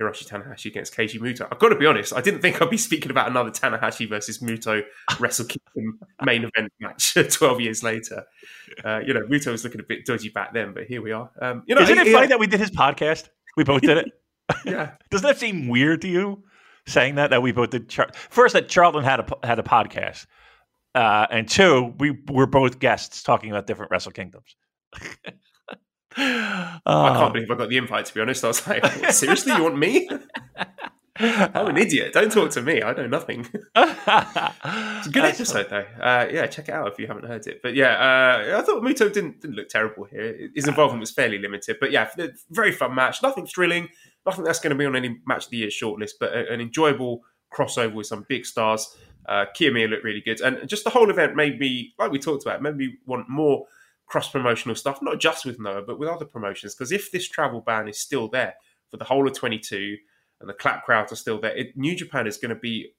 Hiroshi Tanahashi against Keiji Muto. I've got to be honest, I didn't think I'd be speaking about another Tanahashi versus Muto Wrestle Kingdom main event match 12 years later. Uh, you know, Muto was looking a bit dodgy back then, but here we are. Um, you know, Isn't it he- funny that we did his podcast? We both did it. yeah, Doesn't that seem weird to you? Saying that that we both did. Char- First, that Charlton had a had a podcast, uh, and two, we were both guests talking about different Wrestle Kingdoms. I can't believe I got the invite, to be honest. I was like, seriously, you want me? I'm an idiot. Don't talk to me. I know nothing. It's a good episode, though. Uh, yeah, check it out if you haven't heard it. But yeah, uh, I thought Muto didn't, didn't look terrible here. His involvement was fairly limited. But yeah, very fun match. Nothing thrilling. Nothing that's going to be on any match of the year shortlist, but a- an enjoyable crossover with some big stars. Uh, Kiyomiya looked really good. And just the whole event made me, like we talked about, made me want more cross promotional stuff, not just with Noah, but with other promotions. Because if this travel ban is still there for the whole of 22 and the clap crowds are still there, it, New Japan is going to be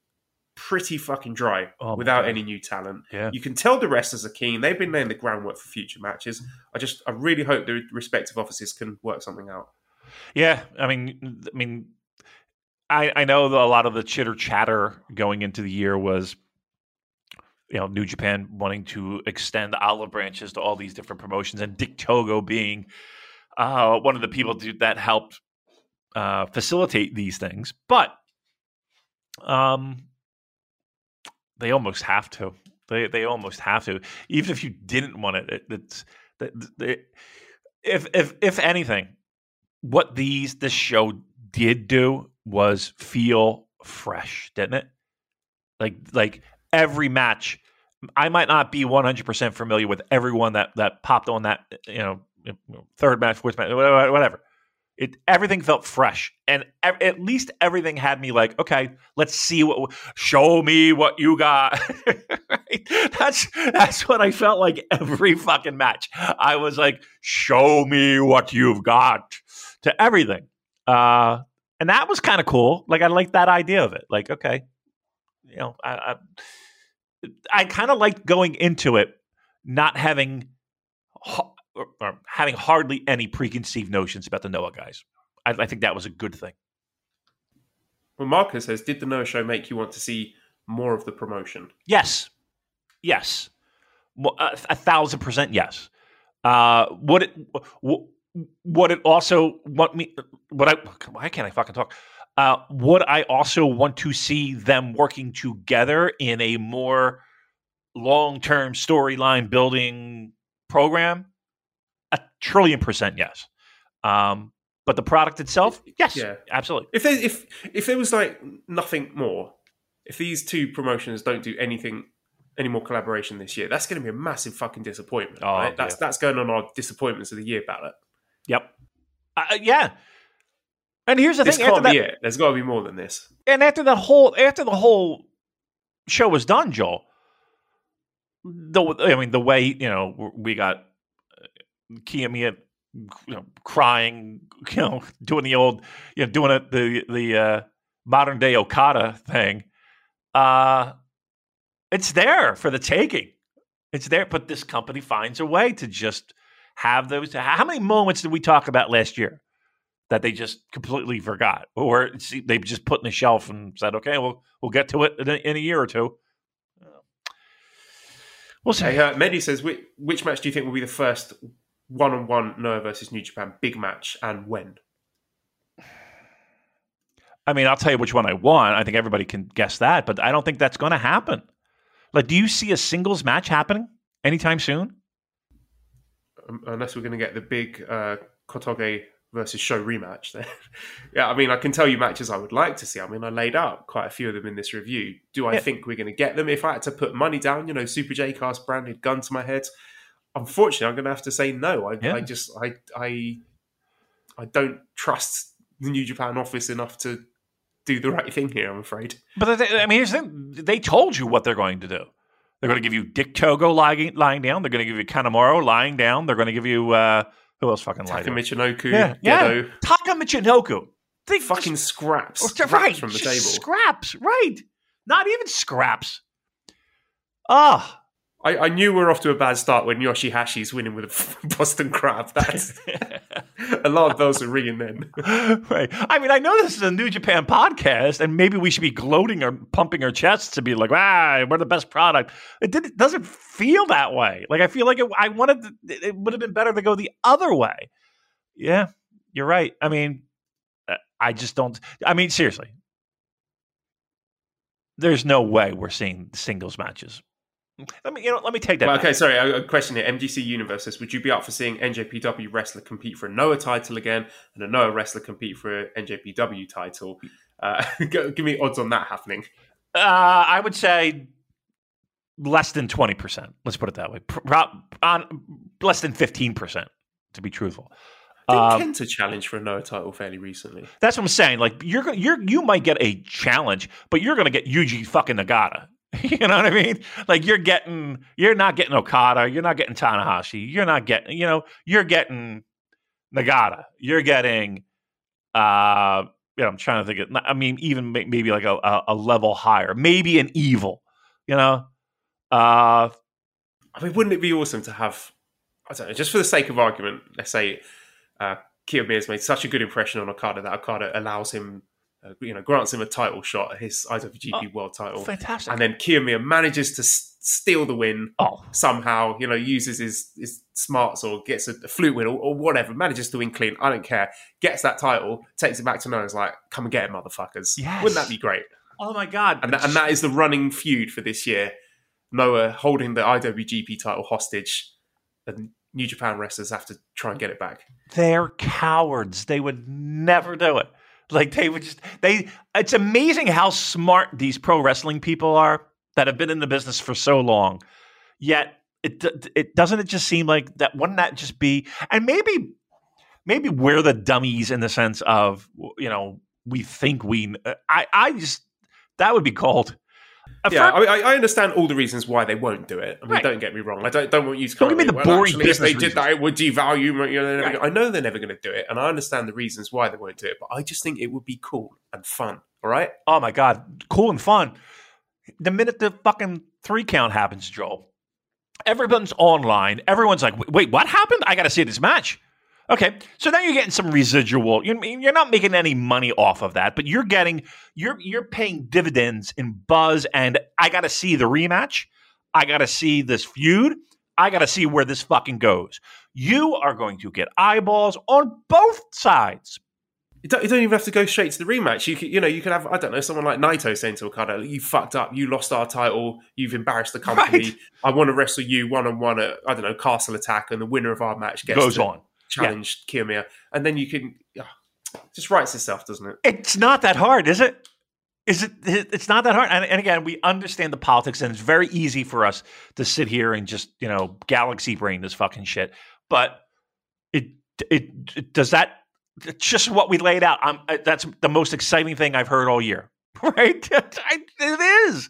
pretty fucking dry Oh without any new talent. Yeah. You can tell the wrestlers are keen. They've been laying the groundwork for future matches. I just, I really hope the respective offices can work something out. Yeah, I mean, I mean, I I know that a lot of the chitter chatter going into the year was, you know, New Japan wanting to extend olive branches to all these different promotions, and Dick Togo being uh, one of the people to, that helped uh, facilitate these things. But um, they almost have to. They they almost have to, even if you didn't want it. it it's that that- if if if anything, what these this show did do was feel fresh, didn't it? Like like every match, I might not be one hundred percent familiar with everyone that that popped on that you know third match, fourth match, whatever. whatever. It everything felt fresh, and ev- at least everything had me like, okay, let's see what. Show me what you got. Right? That's that's what I felt like every fucking match. I was like, show me what you've got to everything. Uh, and that was kind of cool. Like I liked that idea of it. Like, okay, you know, I I, I kind of liked going into it not having ha- or, or having hardly any preconceived notions about the Noah guys. I, I think that was a good thing. Well, Marcus says, did the Noah show make you want to see more of the promotion? Yes, yes, Well, a, a thousand percent yes. Uh, what it what, what it also what me what I why can't I fucking talk? Uh, would I also want to see them working together in a more long term storyline building program? A trillion percent yes. Um, but the product itself, yes, Yeah. absolutely. If there, if if there was like nothing more, if these two promotions don't do anything, any more collaboration this year, that's going to be a massive fucking disappointment. Oh, right? That's yeah. that's going on our disappointments of the year ballot. Yep. Uh, yeah. And here's the This thing: after can't that, be it. There's got to be more than this. and after the whole after the whole show was done, Joel, the I mean the way you know we got uh, Kiyomiya, you know, crying, you know, doing the old, you know, doing it the the uh, modern day Okada thing. Uh it's there for the taking. It's there, but this company finds a way to just have those. How many moments did we talk about last year that they just completely forgot, or see, they just put in the shelf and said, "Okay, we'll we'll get to it in a, in a year or two. We'll see. Hey, uh, Mehdi says, which, which match do you think will be the first one-on-one Noah versus New Japan big match, and when? I mean, I'll tell you which one I want. I think everybody can guess that, but I don't think that's going to happen. Like, do you see a singles match happening anytime soon? Um, unless we're going to get the big uh, Kotoge versus Sho rematch. Then, yeah, I mean, I can tell you matches I would like to see. I mean, I laid out quite a few of them in this review. Do I Yeah. think we're going to get them? If I had to put money down, you know, Super J Cast branded gun to my head, unfortunately, I'm going to have to say no. I, Yeah. I just, I, I, I don't trust the New Japan office enough to do the right thing here. I'm afraid. But I mean, here's the thing. They told you what they're going to do. They're going to give you Dick Togo lying, lying down. They're going to give you Kanemaru lying down. They're going to give you uh, who else fucking lied Taka? Michinoku, Yeah, yeah. Taka Michinoku. They fucking just- scraps, Or- scraps right from the just table. Scraps, right? Not even scraps. Ah, I, I knew we are off to a bad start when Yoshihashi's winning with a Boston Crab. That's a lot of bells are ringing then. right. I mean, I know this is a New Japan podcast, and maybe we should be gloating or pumping our chests to be like, ah, we're the best product. It, did, it doesn't feel that way. Like I feel like it, I wanted. To, it would have been better to go the other way. Yeah, you're right. I mean, uh, I just don't. I mean, seriously, there's no way we're seeing singles matches let me, you know, let me take that. Well, okay, sorry. A question here. MGC Universes. Would you be up for seeing NJPW wrestler compete for a Noah title again, and a Noah wrestler compete for a NJPW title? Uh, give me odds on that happening. Uh, I would say less than twenty percent. Let's put it that way. Pro- on less than fifteen percent, to be truthful. Did um, Kenta challenge for a Noah title fairly recently? That's what I'm saying. Like you're you're you might get a challenge, but you're going to get Yuji fucking Nagata. you know what I mean? Like you're getting, you're not getting Okada, you're not getting Tanahashi, you're not getting, you know, you're getting Nagata, you're getting, uh, you know, I'm trying to think of, I mean, even maybe like a, a level higher, maybe an evil, you know. Uh, I mean, wouldn't it be awesome to have? I don't know, just for the sake of argument, let's say uh, Kiyomiya has made such a good impression on Okada that Okada allows him uh, you know, grants him a title shot, at his IWGP oh, World Title, fantastic. And then Kiyomiya manages to s- steal the win oh. somehow. You know, uses his his smarts or gets a, a flute win or, or, whatever. Manages to win clean. I don't care. Gets that title, takes it back to Noah's like, come and get it, motherfuckers. Yes. Wouldn't that be great? Oh my god! And that, and that is the running feud for this year. Noah holding the IWGP title hostage, and New Japan wrestlers have to try and get it back. They're cowards. They would never do it. Like they would just they it's amazing how smart these pro wrestling people are that have been in the business for so long. Yet it it doesn't it just seem like that wouldn't that just be and maybe maybe we're the dummies in the sense of you know we think we uh, I I just that would be cold yeah, I, I, understand all the reasons why they won't do it. I mean, right. don't get me wrong. I don't, don't want you to. Don't give me the well, boring actually, business. If they reasons. did that, it would devalue. You know, right. I know they're never going to do it, and I understand the reasons why they won't do it. But I just think it would be cool and fun. All right. Oh my god, cool and fun. The minute the fucking three count happens, Joel, everyone's online. Everyone's like, "Wait, what happened? I got to see this match." Okay, so now you're getting some residual. You're, you're not making any money off of that, but you're getting you're you're paying dividends in buzz. And I got to see the rematch. I got to see this feud. I got to see where this fucking goes. You are going to get eyeballs on both sides. You don't, you don't, even have to go straight to the rematch. You could, you know, you could have I don't know someone like Naito saying to Okada, "You fucked up. You lost our title. You've embarrassed the company. Right. I want to wrestle you one on one at I don't know Castle Attack, and the winner of our match gets goes to, on challenged yeah. Kiyomiya, and then you can oh, just writes itself, doesn't it? It's not that hard, is it? Is it? It's not that hard. And, and, again, we understand the politics, and it's very easy for us to sit here and just you know galaxy brain this fucking shit. But it it, it does that. It's just what we laid out. I'm, that's the most exciting thing I've heard all year. Right? it is.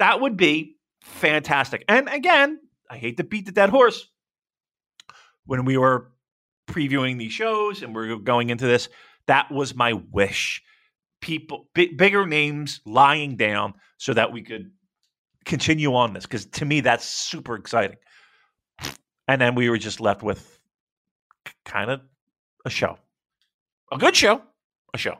That would be fantastic. And again, I hate to beat the dead horse. When we were previewing these shows and we're going into this. That was my wish. People, bigger names lying down so that we could continue on this because to me that's super exciting. And then we were just left with kind of a show, a good show, a show.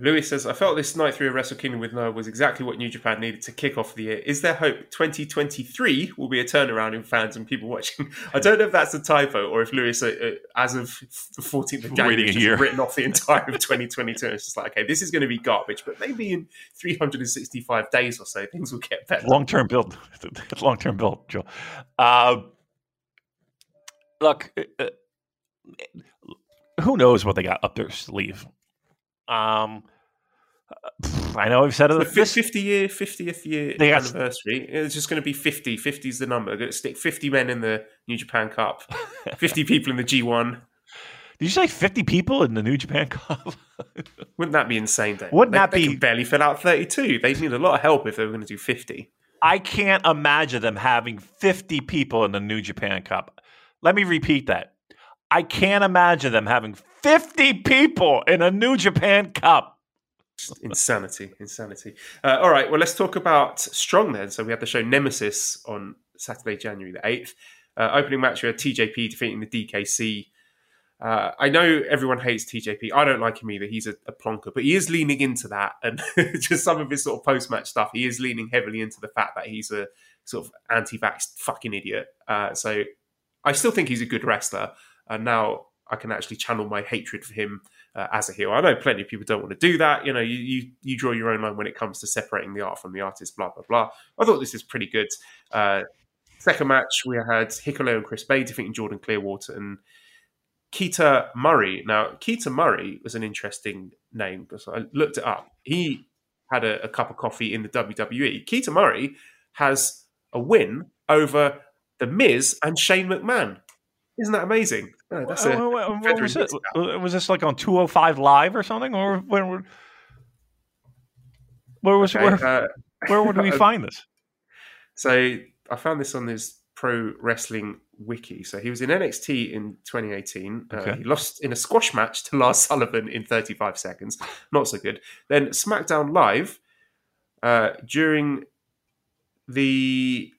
Louis says, I felt this night through a Wrestle Kingdom with Noah was exactly what New Japan needed to kick off the year. Is there hope 2023 will be a turnaround in fans and people watching? I don't know if that's a typo or if Louis, uh, uh as of the 14th of January, has written off the entire of 2022. it's just like, okay, this is going to be garbage, but maybe in 365 days or so, things will get better. Long term build. Long term build, Joe. Uh, look, uh, who knows what they got up their sleeve? Um, I know I've said it. The 50 year, 50th year they anniversary. It's just going to be 50. 50 is the number. Going to stick 50 men in the New Japan Cup, 50 people in the G1. Did you say 50 people in the New Japan Cup? Wouldn't that be insane, Dave? Wouldn't they, that they be? barely fill out 32. They'd need a lot of help if they were going to do 50. I can't imagine them having 50 people in the New Japan Cup. Let me repeat that. I can't imagine them having 50 people in a New Japan Cup. Insanity, insanity. Uh, all right, well, let's talk about Strong then. So we had the show Nemesis on Saturday, January the 8th. Uh, opening match, we had TJP defeating the DKC. Uh, I know everyone hates TJP. I don't like him either. He's a, a plonker, but he is leaning into that. And just some of his sort of post match stuff, he is leaning heavily into the fact that he's a sort of anti vax fucking idiot. Uh, so I still think he's a good wrestler. And now I can actually channel my hatred for him uh, as a heel. I know plenty of people don't want to do that. You know, you, you, you draw your own line when it comes to separating the art from the artist. Blah blah blah. I thought this is pretty good. Uh, second match we had Hikuleo and Chris Bey defeating Jordan Clearwater and Keita Murray. Now, Keita Murray was an interesting name because I looked it up. He had a, a cup of coffee in the WWE. Keita Murray has a win over The Miz and Shane McMahon. Isn't that amazing? That's what was, it? was this like on 205 Live or something? Or where, where was okay, where, uh, where would we find this? So I found this on this pro wrestling wiki. So he was in NXT in 2018. Uh, okay. Uh, he lost in a squash match to Lars Sullivan in 35 seconds. Not so good. Then SmackDown Live uh, during the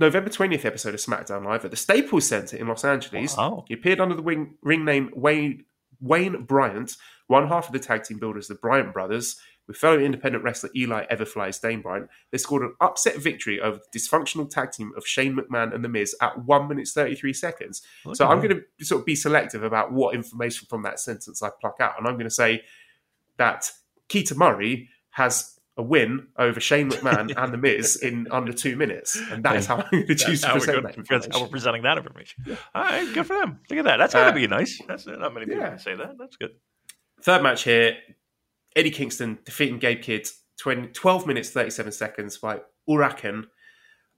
November 20th episode of SmackDown Live at the Staples Center in Los Angeles. Wow. He appeared under the wing, ring name Wayne, Wayne Bryant, one half of the tag team builders, the Bryant brothers, with fellow independent wrestler Eli Everfly Dane Bryant. They scored an upset victory over the dysfunctional tag team of Shane McMahon and The Miz at 1 minute 33 seconds. Okay. So I'm going to sort of be selective about what information from that sentence I pluck out. And I'm going to say that Keita Murray has a win over Shane McMahon and The Miz in under two minutes, and that is how I'm going to choose to present that information. How we're presenting that information. All right, good for them. Look at that. That's going to uh, be nice. That's not many people yeah. can say that. That's good. Third match here: Eddie Kingston defeating Gabe Kidd 20, 12 minutes 37 seconds by Huracan.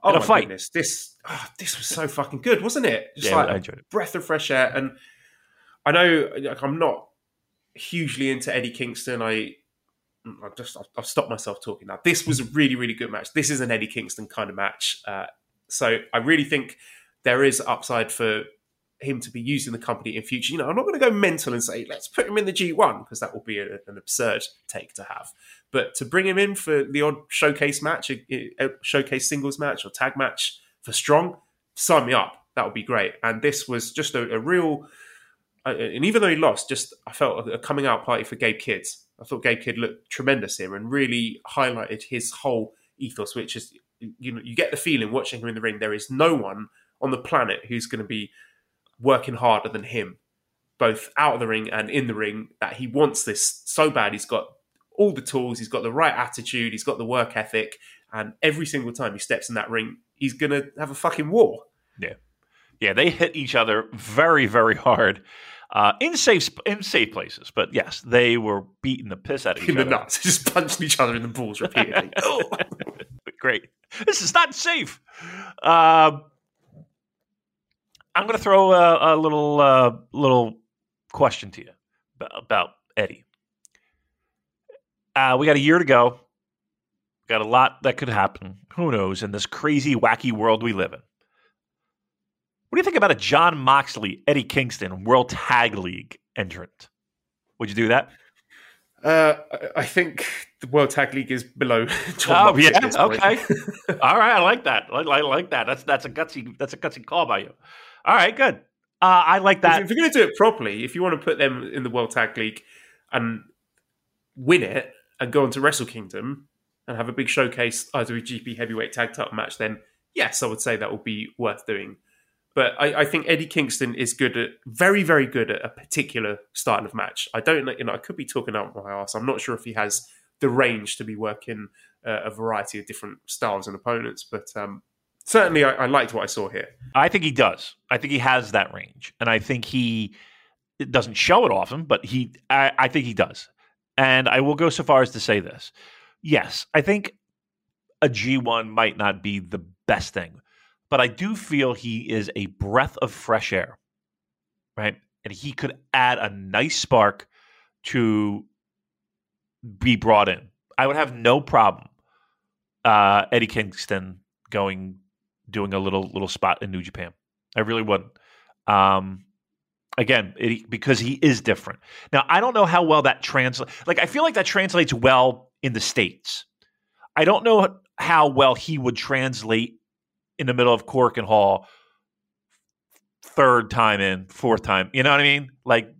Oh my fight. goodness, this oh, this was so fucking good, wasn't it? Just yeah, like I enjoyed it. breath of fresh air. And I know like, I'm not hugely into Eddie Kingston. I I've just I've, I've, stopped myself talking now. This was a really really good match. This is an Eddie Kingston kind of match. Uh, so I really think there is upside for him to be using the company in future. You know, I'm not going to go mental and say let's put him in the G1 because that will be a, an absurd take to have. But to bring him in for the odd showcase match, a, a showcase singles match or tag match for Strong, sign me up. That would be great. And this was just a, a real. Uh, and even though he lost, just I felt a coming out party for Gabe Kidd's I thought Gabe Kidd looked tremendous here and really highlighted his whole ethos, which is you know you get the feeling watching him in the ring there is no one on the planet who's going to be working harder than him, both out of the ring and in the ring. That he wants this so bad. He's got all the tools, he's got the right attitude, he's got the work ethic, and every single time he steps in that ring, he's going to have a fucking war. Yeah, yeah, they hit each other very, very hard uh, in safe in safe places. But yes, they were beating the piss out of each in other. the nuts, just punching each other in the balls repeatedly. Great. This is not safe. Uh, I'm going to throw a, a little uh, little question to you about Eddie. Uh, we got a year to go. Got a lot that could happen. Who knows in this crazy, wacky world we live in. What do you think about a Jon Moxley, Eddie Kingston World Tag League entrant? Would you do that? Uh, I think the World Tag League is below. Jon oh yeah, okay. All right, I like that. I, I, like that. That's that's a gutsy that's a gutsy call by you. All right, good. Uh, I like that. If, if you're going to do it properly, if you want to put them in the World Tag League and win it and go on to Wrestle Kingdom and have a big showcase IWGP Heavyweight Tag Title match, then yes, I would say that would be worth doing. But I, I, think Eddie Kingston is good at very, very good at a particular style of match. I don't you know, I could be talking out my ass. I'm not sure if he has the range to be working uh, a variety of different styles and opponents, but um, certainly I, I, liked what I saw here. I think he does. I think he has that range, and I think he it doesn't show it often, but he, I, I think he does. And I will go so far as to say this: yes, I think a G1 might not be the best thing but I do feel he is a breath of fresh air, right? And he could add a nice spark to be brought in. I would have no problem uh, Eddie Kingston going doing a little little spot in New Japan. I really wouldn't. Um, again it, because he is different. Now I don't know how well that translates. Like I feel like that translates well in the states. I don't know how well he would translate in the middle of Korakuen Hall third time in, fourth time. You know what I mean? Like,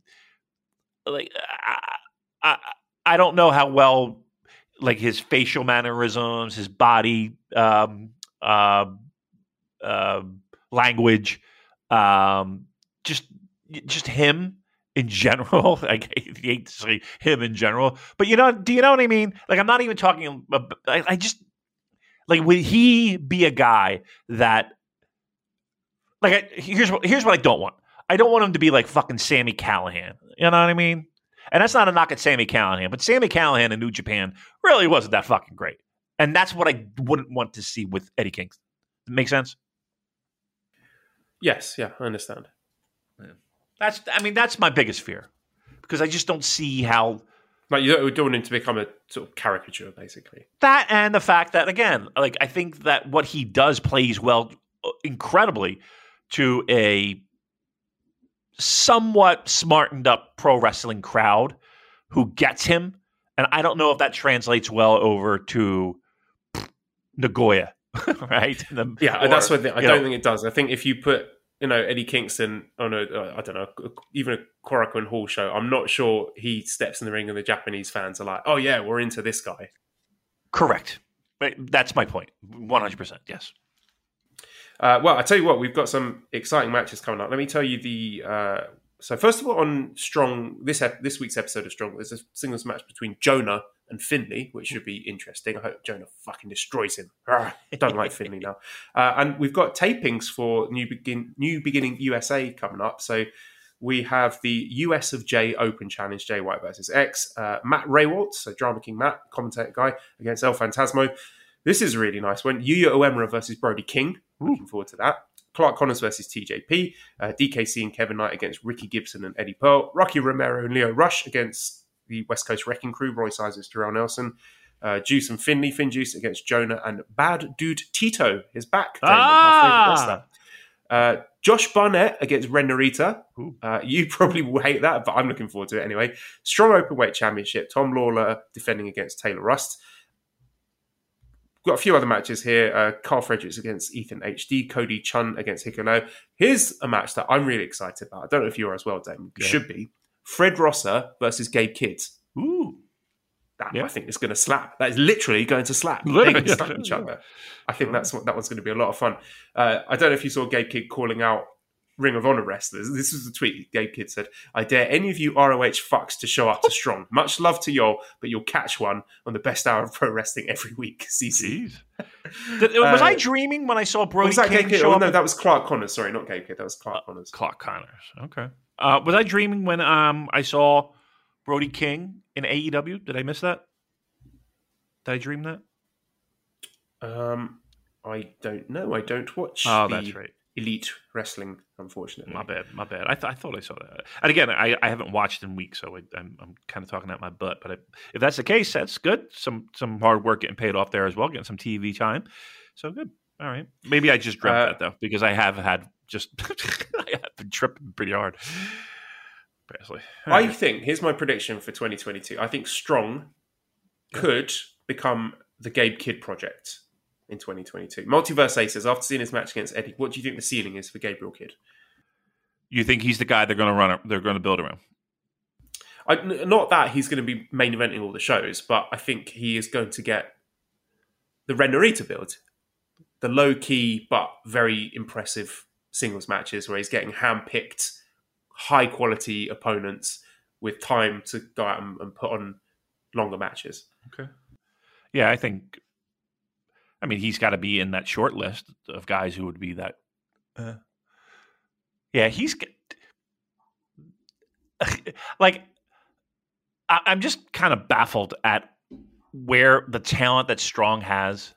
like I, I, I don't know how well like his facial mannerisms, his body um, uh, uh, language, um, just just him in general. I hate to say him in general, but you know, do you know what I mean? Like I'm not even talking. About, I, I just like would he be a guy that like I, here's what here's what I don't want. I don't want him to be like fucking Sami Callihan. You know what I mean? And that's not a knock at Sami Callihan, but Sami Callihan in New Japan really wasn't that fucking great. And that's what I wouldn't want to see with Eddie Kingston. Make sense? Yes, yeah, I understand. Yeah. That's I mean that's my biggest fear because I just don't see how like you don't, don't want him to become a sort of caricature, basically. That and the fact that again, like I think that what he does plays well, uh, incredibly, to a somewhat smartened up pro wrestling crowd who gets him, and I don't know if that translates well over to Nagoya, right? The, yeah, or, that's what the, I don't know. think it does. I think if you put you know Eddie Kingston on a uh, I don't know even a Korakuen Hall show, I'm not sure he steps in the ring and the Japanese fans are like, oh yeah, we're into this guy. Correct. That's my point. 100. percent Yes. Uh, well, I tell you what, we've got some exciting matches coming up. Let me tell you the. Uh, so first of all, on Strong this this week's episode of Strong, there's a singles match between Jonah and Finlay, which should be interesting. I hope Jonah fucking destroys him. I don't like Finlay now. Uh, and we've got tapings for New Begin New Beginning USA coming up. So we have the US of J Open Challenge, Jay White versus X. Uh, Matt Rehwoldt, so Drama King Matt, commentator guy, against El Phantasmo. This is a really nice one. Yuya Uemura versus Brody King. Looking forward to that. Clark Connors versus TJP. Uh, DKC and Kevin Knight against Ricky Gibson and Eddie Pearl. Rocky Romero and Lio Rush against the West Coast Wrecking Crew, Royce Isaacs, Jorel Nelson. Uh, Juice and Finlay, Finn Juice against Jonah and Bad Dude Tito is back. Ah! Uh, Josh Barnett against Ren Narita. Uh, you probably will hate that, but I'm looking forward to it anyway. Strong Openweight Championship. Tom Lawlor defending against Taylor Rust got a few other matches here. Uh, Carl Fredericks against Ethan HD, Cody Chun against Hikuleo. Here's a match that I'm really excited about. I don't know if you are as well, Damon. Yeah. Should be. Fred Rosser versus Gabe Kidd. Ooh. That yeah. I think is going to slap. That is literally going to slap. They're going to slap each other. I think that's what that one's going to be a lot of fun. Uh, I don't know if you saw Gabe Kidd calling out Ring of Honor wrestlers. This was the tweet Gabe Kidd said, I dare any of you ROH fucks to show up to Strong. Much love to y'all, but you'll catch one on the best hour of pro wrestling every week. CC. Was uh, I dreaming when I saw Brody was that King Gabe show oh, No, that was Clark Connors. Sorry, not Gabe Kidd. That was Clark uh, Connors. Clark Connors. Okay. Uh, was I dreaming when um, I saw Brody King in AEW? Did I miss that? Did I dream that? Um, I don't know. I don't watch. Oh, that's right elite wrestling. Unfortunately, my bad, my bad. I, th- I thought I saw that. And again, I, I haven't watched in weeks, so I, am I'm kind of talking out my butt. But I, if that's the case, that's good. Some some hard work getting paid off there as well, getting some TV time. So good. All right. Maybe I just dreamt uh, that though, because I have had just I have been tripping pretty hard. Basically, I think here's my prediction for 2022. I think Strong could become the Gabe Kidd project in 2022. Multiverse Aces, after seeing his match against Eddie, what do you think the ceiling is for Gabriel Kidd? You think he's the guy they're going to run? They're going to build around. I, not that he's going to be main eventing all the shows, but I think he is going to get the Ren Narita build, the low key but very impressive singles matches where he's getting hand picked, high quality opponents with time to go out and, and put on longer matches. Okay. Yeah, I think I mean, he's got to be in that short list of guys who would be that. Uh, yeah, he's like, I, I'm just kind of baffled at where the talent that Strong has.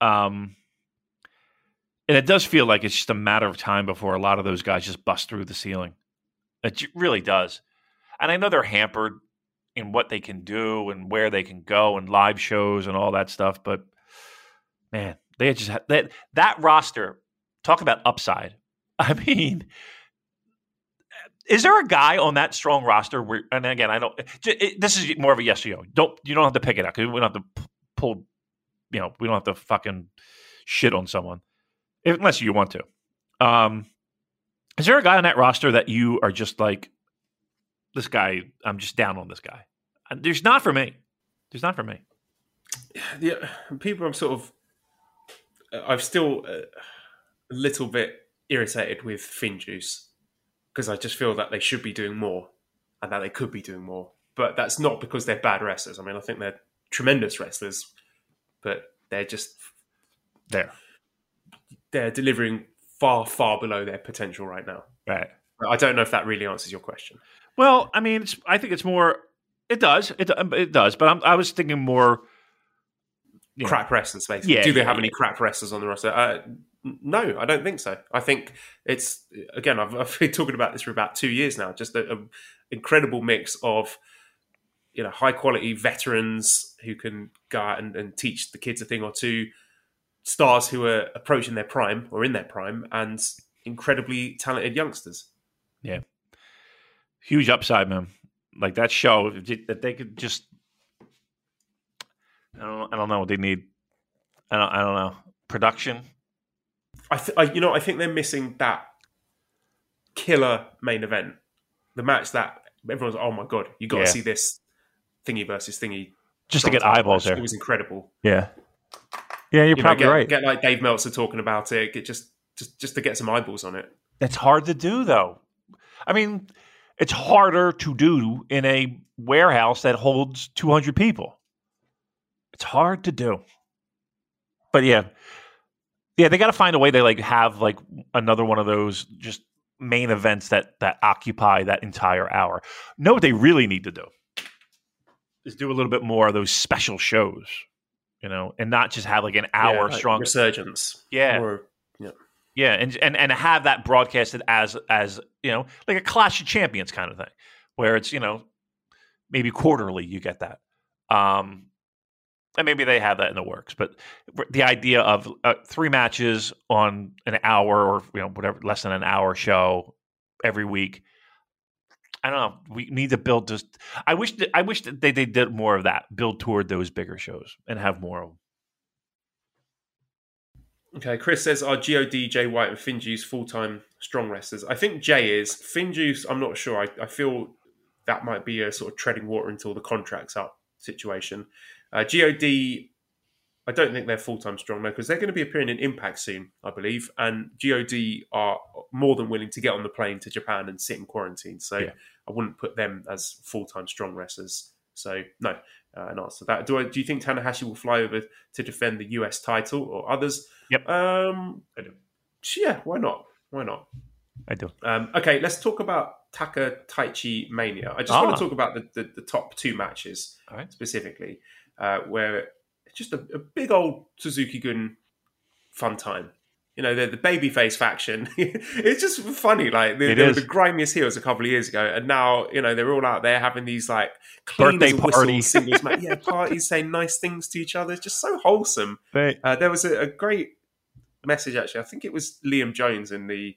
Um, and it does feel like it's just a matter of time before a lot of those guys just bust through the ceiling. It really does. And I know they're hampered in what they can do and where they can go and live shows and all that stuff, but man, they just had, that that roster. Talk about upside. I mean, is there a guy on that strong roster where? And again, I don't. It, this is more of a yes or no. Don't you don't have to pick it out because we don't have to pull. You know, we don't have to fucking shit on someone unless you want to. Um, is there a guy on that roster that you are just like, this guy? I'm just down on this guy. Uh, there's not for me. There's not for me. Yeah, people. I'm sort of. Uh, I'm still uh, a little bit irritated with Finjuice because I just feel that they should be doing more and that they could be doing more. But that's not because they're bad wrestlers. I mean, I think they're tremendous wrestlers, but they're just there. They're delivering far, far below their potential right now. Right. I don't know if that really answers your question. Well, I mean, I think it's more. It does. It it does. But I'm, i was thinking more. crap know. wrestlers, basically. Yeah, Do they have yeah. any crap wrestlers on the roster? Uh, no, I don't think so. I think it's again. I've, I've, been talking about this for about two years now. Just an incredible mix of you know high quality veterans who can go out and, and, teach the kids a thing or two, stars who are approaching their prime or in their prime, and incredibly talented youngsters. Yeah, huge upside, man. Like that show that they could just. I don't. I don't know what they need. I don't. I don't know production I, th- I, you know, I think they're missing that killer main event, the match that everyone's, oh my god, you got to yeah. see this thingy versus thingy, just to get eyeballs there. It was incredible. Yeah, yeah, you're you probably know, get, right. Get like Dave Meltzer talking about it. Get just, just, just to get some eyeballs on it. It's hard to do, though. I mean, it's harder to do in a warehouse that holds 200 people. It's hard to do. But yeah, yeah, they got to find a way to like have like another one of those just main events that that occupy that entire hour. No, what they really need to do is do a little bit more of those special shows, you know, and not just have like an hour yeah, strong resurgence. Yeah. Yeah. Yeah, and, and and have that broadcasted as as you know like a Clash of Champions kind of thing, where it's you know maybe quarterly you get that. Um, and maybe they have that in the works. But the idea of uh, three matches on an hour or you know whatever less than an hour show every week. I don't know. We need to build just. I wish that I wish that they, they did more of that. Build toward those bigger shows and have more of them. Okay, Chris says, "Are God, Jay White, and Finjuice full time strong wrestlers?" I think Jay is. Finjuice, I'm not sure. I, I feel that might be a sort of treading water until the contract's up situation. Uh, God, I don't think they're full time strong though because they're going to be appearing in Impact soon, I believe. And God are more than willing to get on the plane to Japan and sit in quarantine. So yeah. I wouldn't put them as full time strong wrestlers. So no, uh, an answer to that. Do I, do you think Tanahashi will fly over to defend the US title or others? Yep. Um, I do. Yeah, why not? Why not? I do. Um, okay, let's talk about Taka Taichi Mania. I just ah. want to talk about the, the, the top two matches right. specifically uh, where just a, a, big old Suzuki Gun fun time. You know, the, the babyface faction. it's just funny. Like they, they were the grimiest heels a couple of years ago, and now you know they're all out there having these like birthday parties, singles, yeah, parties, saying nice things to each other. It's just so wholesome. Uh, there was a, a, great message actually. I think it was Liam Jones in the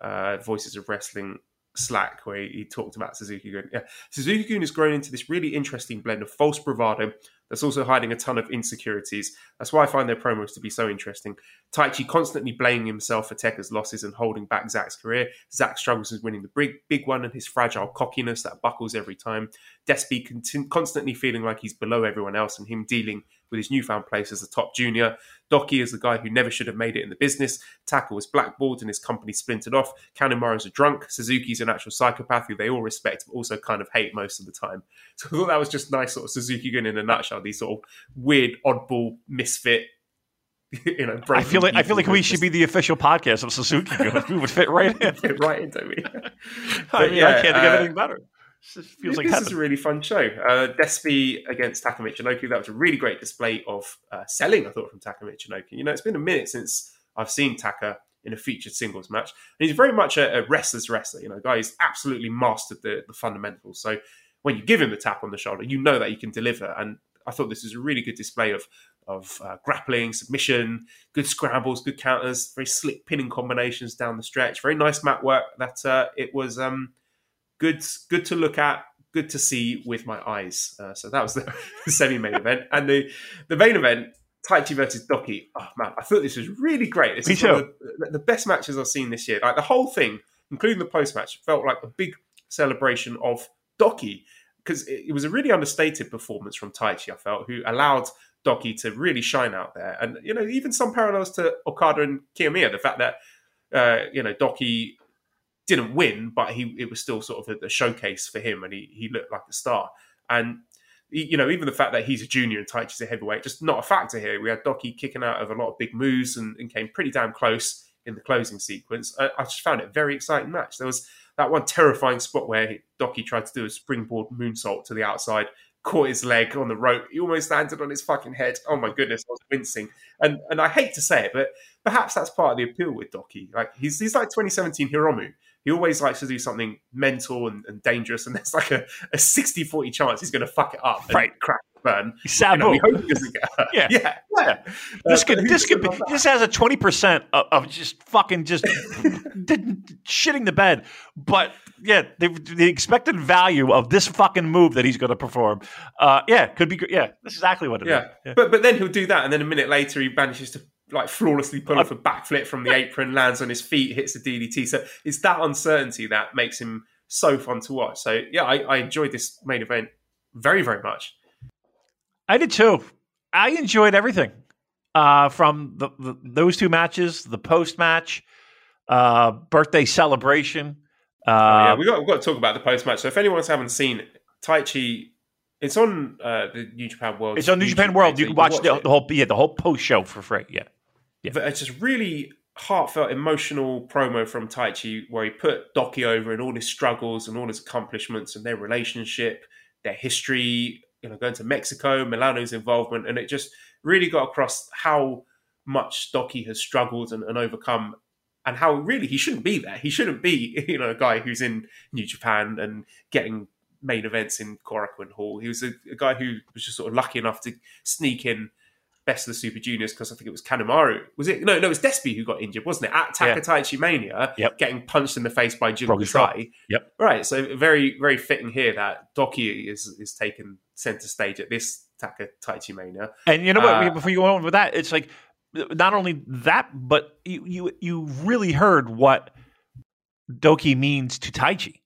uh, Voices of Wrestling Slack where he, he talked about Suzuki Gun. Yeah, Suzuki Gun has grown into this really interesting blend of false bravado that's also hiding a ton of insecurities. That's why I find their promos to be so interesting. Taichi constantly blaming himself for Tekkers' losses and holding back Zack's career. Zack struggles with winning the big, big one and his fragile cockiness that buckles every time. Despy constantly feeling like he's below everyone else and him dealing with his newfound place as a top junior. Douki is the guy who never should have made it in the business. Taka was blackballed and his company splintered off. Kanemaru's a drunk. Suzuki's an actual psychopath who they all respect but also kind of hate most of the time. So I thought that was just nice sort of Suzuki Gun in a nutshell. These sort of weird, oddball, misfit you know, I feel like I feel like we should be the official podcast of Suzuki. Because we would fit right in, fit right into me. I, mean, yeah, I can't think uh, of anything better. This feels like this is a really fun show. Uh, Despy against Taka Michinoku. That was a really great display of uh, selling. I thought from Taka Michinoku. You know, it's been a minute since I've seen Taka in a featured singles match, and he's very much a, a wrestler's wrestler. You know, guy who's absolutely mastered the, the fundamentals. So when you give him the tap on the shoulder, you know that he can deliver. And I thought this was a really good display of of uh, grappling, submission, good scrambles, good counters, very slick pinning combinations down the stretch. Very nice mat work. That uh, it was. Um, good, good to look at, good to see with my eyes. Uh, so that was the, the semi-main event, and the the main event. Taichi versus Douki. Oh man, I thought this was really great. This Me is one of the, the best matches I've seen this year. Like the whole thing, including the post match, felt like a big celebration of Douki because it, it was a really understated performance from Taichi. I felt who allowed Douki to really shine out there, and you know even some parallels to Okada and Kiyomiya. The fact that uh, you know Douki didn't win, but he it was still sort of a, a showcase for him, and he he looked like a star. And you know even the fact that he's a junior and Taichi's a heavyweight, just not a factor here. We had Douki kicking out of a lot of big moves and, and came pretty damn close in the closing sequence. I, I just found it a very exciting match. There was that one terrifying spot where Douki tried to do a springboard moonsault to the outside, caught his leg on the rope. He almost landed on his fucking head. Oh my goodness, I was wincing. And and I hate to say it, but perhaps that's part of the appeal with Douki. Like he's he's like 2017 Hiromu. He always likes to do something mental and, and dangerous, and there's like a, a 60-40 chance he's going to fuck it up and Right. crack burn. Sabu. You know, we hope he doesn't get hurt. Yeah. yeah, yeah. this Uh, could but this could be that? this has a twenty percent of, of just fucking just shitting the bed. But yeah, the, the expected value of this fucking move that he's going to perform, uh, yeah, could be. Yeah, that's exactly what it is. Yeah. Yeah. But but then he'll do that, and then a minute later he manages to like flawlessly pull off a backflip from the apron, lands on his feet, hits the DDT. So it's that uncertainty that makes him so fun to watch. So yeah, I, I enjoyed this main event very very much. I did too. I enjoyed everything uh, from the, the, those two matches, the post match, uh, birthday celebration. Uh, Oh, yeah, we got we've got to talk about the post match. So if anyone's haven't seen it, Taichi, it's on uh, the New Japan World. it's on New YouTube Japan World. page, You can watch, the, the whole yeah, the whole post show for free. Yeah. Yeah. But it's just really heartfelt, emotional promo from Taichi where he put Douki over and all his struggles and all his accomplishments and their relationship, their history, you know, going to Mexico, Milano's involvement, and it just really got across how much Douki has struggled and, and overcome. And how really he shouldn't be there. He shouldn't be, you know, a guy who's in New Japan and getting main events in Korakuen Hall. He was a, a guy who was just sort of lucky enough to sneak in best of the Super Juniors because I think it was Kanemaru. Was it? No, no, it was Despy who got injured, wasn't it? At Yeah. Takataichi Mania, Yep. getting punched in the face by Jun. Kasai. Yep. Right. So very, very fitting here that Douki is is taken center stage at this Takataichi Mania. And you know what? Uh, Before you go on with that, it's like not only that, but you you, you really heard what Douki means to Taichi.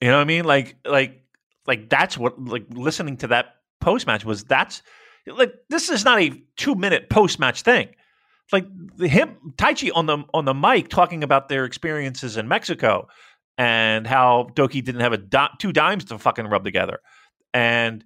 You know what I mean? Like like like that's what like listening to that post match was that's like this is not a two minute post match thing. Like him Taichi on the on the mic talking about their experiences in Mexico and how Douki didn't have a di- two dimes to fucking rub together, and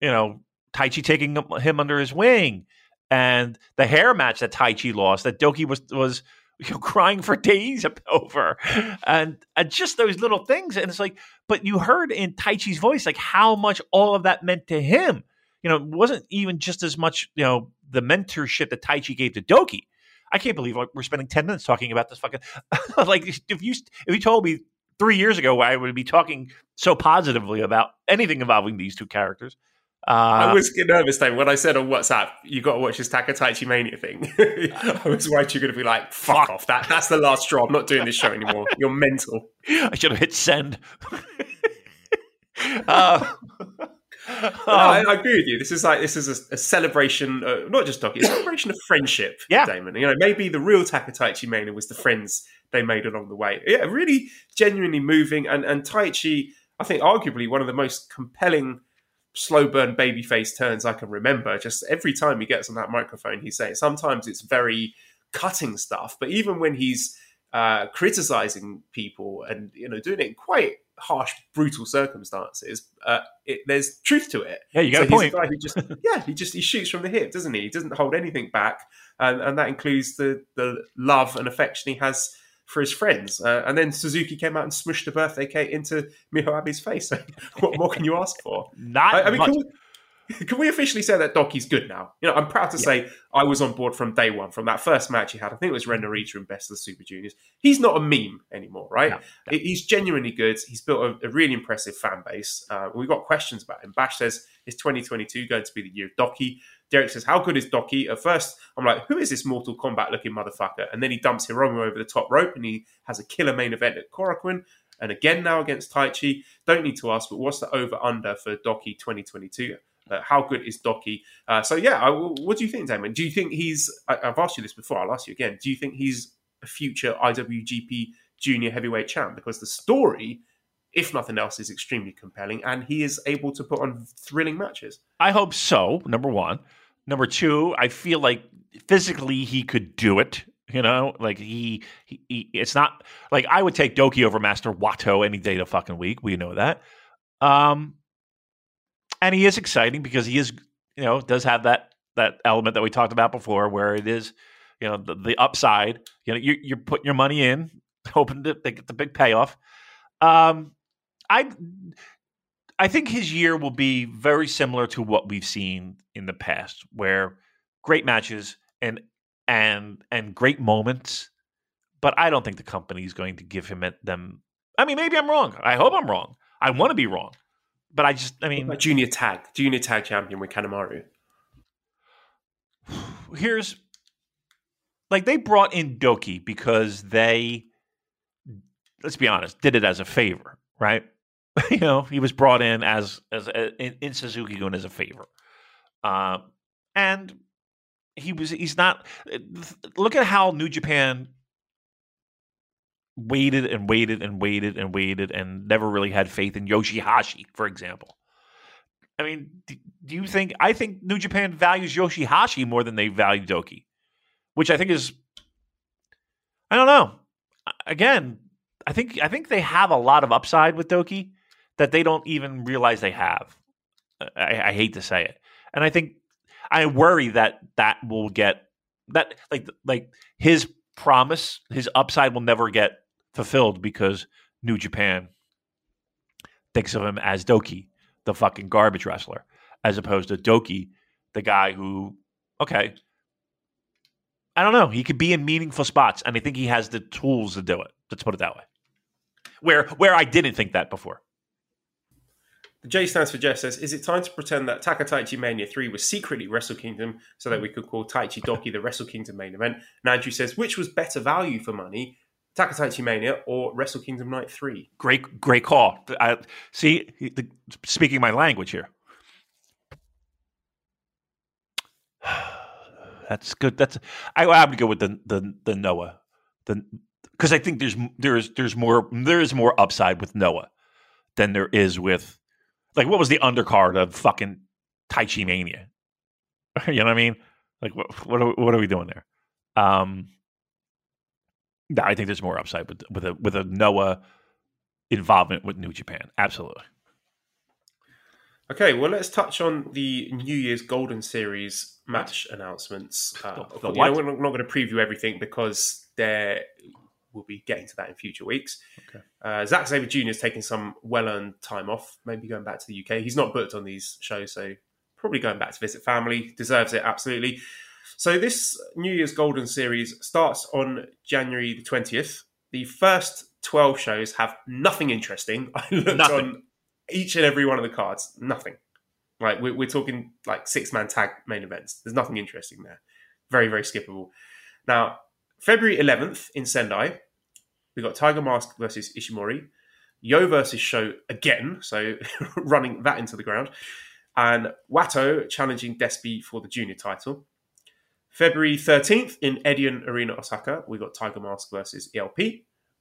you know Taichi taking him- under his wing, and the hair match that Taichi lost that Douki was was you crying for days over, and, and just those little things, and it's like, but you heard in Taichi's voice like how much all of that meant to him. You know, it wasn't even just as much you know the mentorship that Taichi gave to Douki. I can't believe like, we're spending ten minutes talking about this fucking like if you if you told me three years ago why I would be talking so positively about anything involving these two characters. Uh, I was nervous, David, when I said on WhatsApp, you got to watch this Takataichi Mania thing. I was worried you're going to be like, fuck off. That, that's the last straw. I'm not doing this show anymore. You're mental. I should have hit send. uh, No, I, I agree with you. This is like this is a, a celebration, uh, not just Douki, a celebration of friendship. Yeah. Damon. You know, maybe the real Takataichi Mania was the friends they made along the way. Yeah, really genuinely moving, and and Taichi, I think, arguably one of the most compelling slow burn babyface turns I can remember. Just every time he gets on that microphone, he's saying sometimes it's very cutting stuff, but even when he's uh, criticizing people and you know doing it in quite harsh, brutal circumstances, uh, it, there's truth to it. yeah, you got So a point. He's a guy who just yeah, he just he shoots from the hip, doesn't he? He doesn't hold anything back, and, and that includes the the love and affection he has for his friends. Uh, and then Suzuki came out and smushed a birthday cake into Miho Abe's face. what more can you ask for? Not I, I mean, much. can we, can we officially say that Douki's good now? You know, I'm proud to say I was on board from day one, from that first match he had. I think it was Ren Narita in Best of the Super Juniors. He's not a meme anymore, right? No, He- He's genuinely good. He's built a, a really impressive fan base. Uh, we've got questions about him. Bash says, is 2022 going to be the year of Douki? Derek says, how good is Douki? At first, I'm like, who is this Mortal Kombat looking motherfucker? And then he dumps Hiromu over the top rope and he has a killer main event at Korakuen. and again now against Taichi. Don't need to ask, but what's the over under for Douki 2022? Uh, how good is Douki? Uh, so yeah, I, what do you think, Damon? Do you think he's? I, have asked you this before. I'll ask you again. Do you think he's a future IWGP Junior Heavyweight Champ? Because the story, if nothing else, is extremely compelling, and he is able to put on thrilling matches. I hope so. Number one. Number two, I feel like physically he could do it. You know, like he, he, he, it's not like I would take Douki over Master Wato any day of the fucking week. We know that. Um, and he is exciting because he is, you know, does have that that element that we talked about before, where it is, you know, the, the upside. You know, you, you're putting your money in, hoping that they get the big payoff. Um, I I think his year will be very similar to what we've seen in the past, where great matches and and and great moments. But I don't think the company is going to give him them. I mean, maybe I'm wrong. I hope I'm wrong. I want to be wrong, but I just, I mean, a junior tag, junior tag champion with Kanemaru. Here's like they brought in Douki because they, let's be honest, did it as a favor, right? you know, he was brought in as as a, in, in Suzuki-gun as a favor, uh, and he was he's not. Uh, look at how New Japan waited and waited and waited and waited and never really had faith in Yoshihashi, for example. I mean, do, you think? I think New Japan values Yoshihashi more than they value Douki, which I think is. I don't know. Again, I think I think they have a lot of upside with Douki that they don't even realize they have. I, I hate to say it, and I think I worry that that will get that like like his promise, his upside will never get fulfilled because New Japan thinks of him as Douki, the fucking garbage wrestler, as opposed to Douki, the guy who, okay, I don't know, he could be in meaningful spots, and I think he has the tools to do it. Let's put it that way. Where where I didn't think that before. The J stands for Jeff says, Is it time to pretend that Takataichi Mania 3 was secretly Wrestle Kingdom so that we could call Taichi Douki the Wrestle Kingdom main event? And Andrew says, Which was better value for money, Takataichi Mania or Wrestle Kingdom Night 3? Great, great call. I, see, the, speaking my language here. That's good. That's I, I would go with the the the Noah, the because I think there's there's there's more there is more upside with Noah than there is with like, what was the undercard of fucking Taichi Mania? you know what I mean? Like, what what are, what are we doing there? Um, I think there's more upside with with a with a Noah involvement with New Japan. Absolutely. Okay, well, let's touch on the New Year's Golden Series match announcements. Uh, the, the you know, we're not, going to preview everything because they're we'll be getting to that in future weeks. Okay. Uh, Zack Sabre Jr. is taking some well earned time off, maybe going back to the UK. He's not booked on these shows, so probably going back to visit family. Deserves it, absolutely. So, this New Year's Golden Series starts on January the 20th. The first 12 shows have nothing interesting. I looked nothing. on each and every one of the cards, nothing. Like, we're, we're talking like six man tag main events. There's nothing interesting there. Very, very skippable. Now, February 11th in Sendai, we got Tiger Mask versus Ishimori, Yo versus Sho again, so running that into the ground, and Wato challenging Despi for the junior title. February 13th in Edion Arena Osaka, we got Tiger Mask versus ELP,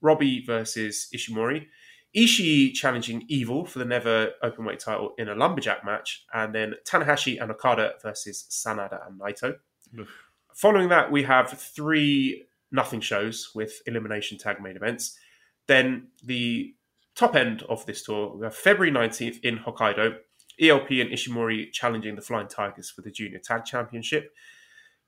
Robbie versus Ishimori, Ishii challenging Evil for the never openweight title in a lumberjack match, and then Tanahashi and Okada versus Sanada and Naito. Following that, we have three nothing shows with elimination tag main events. Then the top end of this tour, we have February 19th in Hokkaido, ELP and Ishimori challenging the Flying Tigers for the Junior Tag Championship.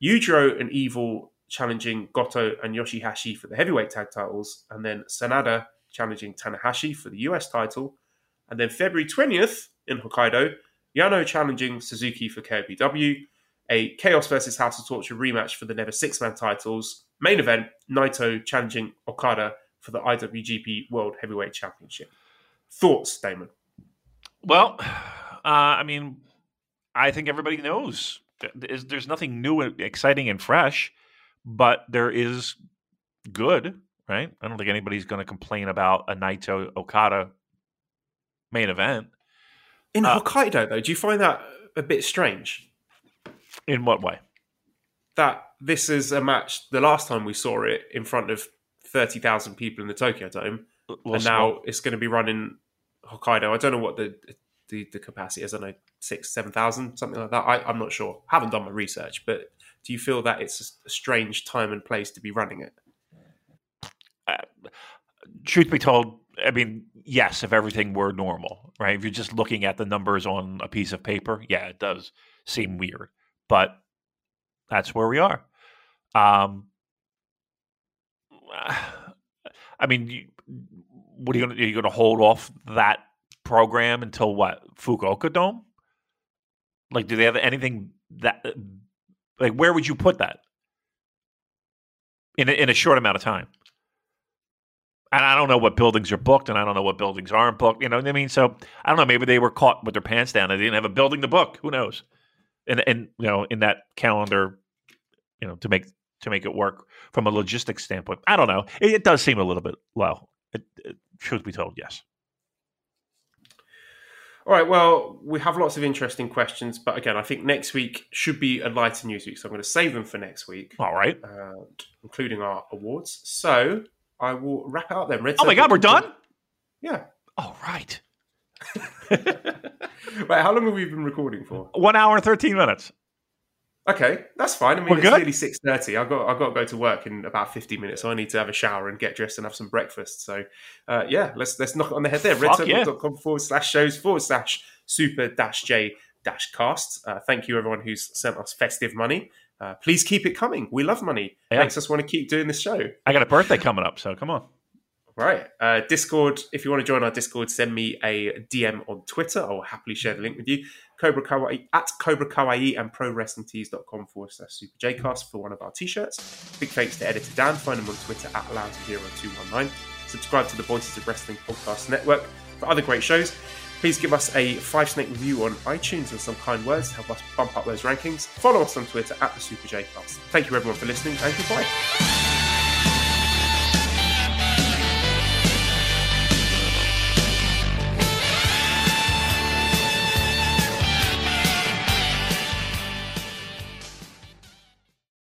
Yujiro and Evil challenging Goto and Yoshihashi for the heavyweight tag titles, and then Sanada challenging Tanahashi for the US title. And then February 20th in Hokkaido, Yano challenging Suzuki for KOPW, a Chaos versus House of Torture rematch for the Never Six Man titles, Main event Naito challenging Okada for the IWGP World Heavyweight Championship. Thoughts, Damon? Well, uh, I mean, I think everybody knows there's nothing new, and exciting, and fresh, but there is good. right? I don't think anybody's going to complain about a Naito Okada main event. In Uh, Hokkaido, though, do you find that a bit strange? In what way? That this is a match. The last time we saw it in front of thirty thousand people in the Tokyo Dome, little and now it's going to be running Hokkaido. I don't know what the the, the capacity is. I know six, seven thousand, something like that. I, I'm not sure. Haven't done my research, but do you feel that it's a strange time and place to be running it? truth be told, I mean, yes, if everything were normal, right? If you're just looking at the numbers on a piece of paper, yeah, it does seem weird, but that's where we are. Um, I mean, what are you going to? Are you going to hold off that program until what Fukuoka Dome? Like, do they have anything that? Uh, like, where would you put that in a, in a short amount of time? And I don't know what buildings are booked, and I don't know what buildings aren't booked. You know what I mean? So I don't know. Maybe they were caught with their pants down. They didn't have a building to book. Who knows? And and you know, in that calendar, you know, to make to make it work from a logistics standpoint, I don't know. It, it does seem a little bit low. It, it, truth be told, yes. All right. Well, we have lots of interesting questions, but again, I think next week should be a lighter news week, so I'm going to save them for next week, All right. uh, including our awards. So I will wrap it up then. Red Oh my God, we're done. Yeah. All right. Right. How long have we been recording for? One hour and thirteen minutes. Okay, that's fine. I mean, We're it's good? nearly six thirty. I've got I've got to go to work in about fifty minutes, so I need to have a shower and get dressed and have some breakfast. So, uh, yeah, let's let's knock it on the head there. Fuck yeah. Forward slash shows forward slash super dash j dash cast. Uh, thank you everyone who's sent us festive money. Uh, please keep it coming. We love money. Yeah. Makes us want to keep doing this show. I got a birthday coming up, so come on. Right. Uh, Discord, if you want to join our Discord, send me a DM on Twitter. I will happily share the link with you. Cobra Kawaii at Cobra Kawaii and Pro ProWrestlingTees.com forward slash Super Jcast for one of our t shirts. Big thanks to editor Dan. Find him on Twitter at Lounge0219. Subscribe to the Voices of Wrestling Podcast Network for other great shows. Please give us a five snake review on iTunes and some kind words to help us bump up those rankings. Follow us on Twitter at the Super Jcast. Thank you everyone for listening and goodbye.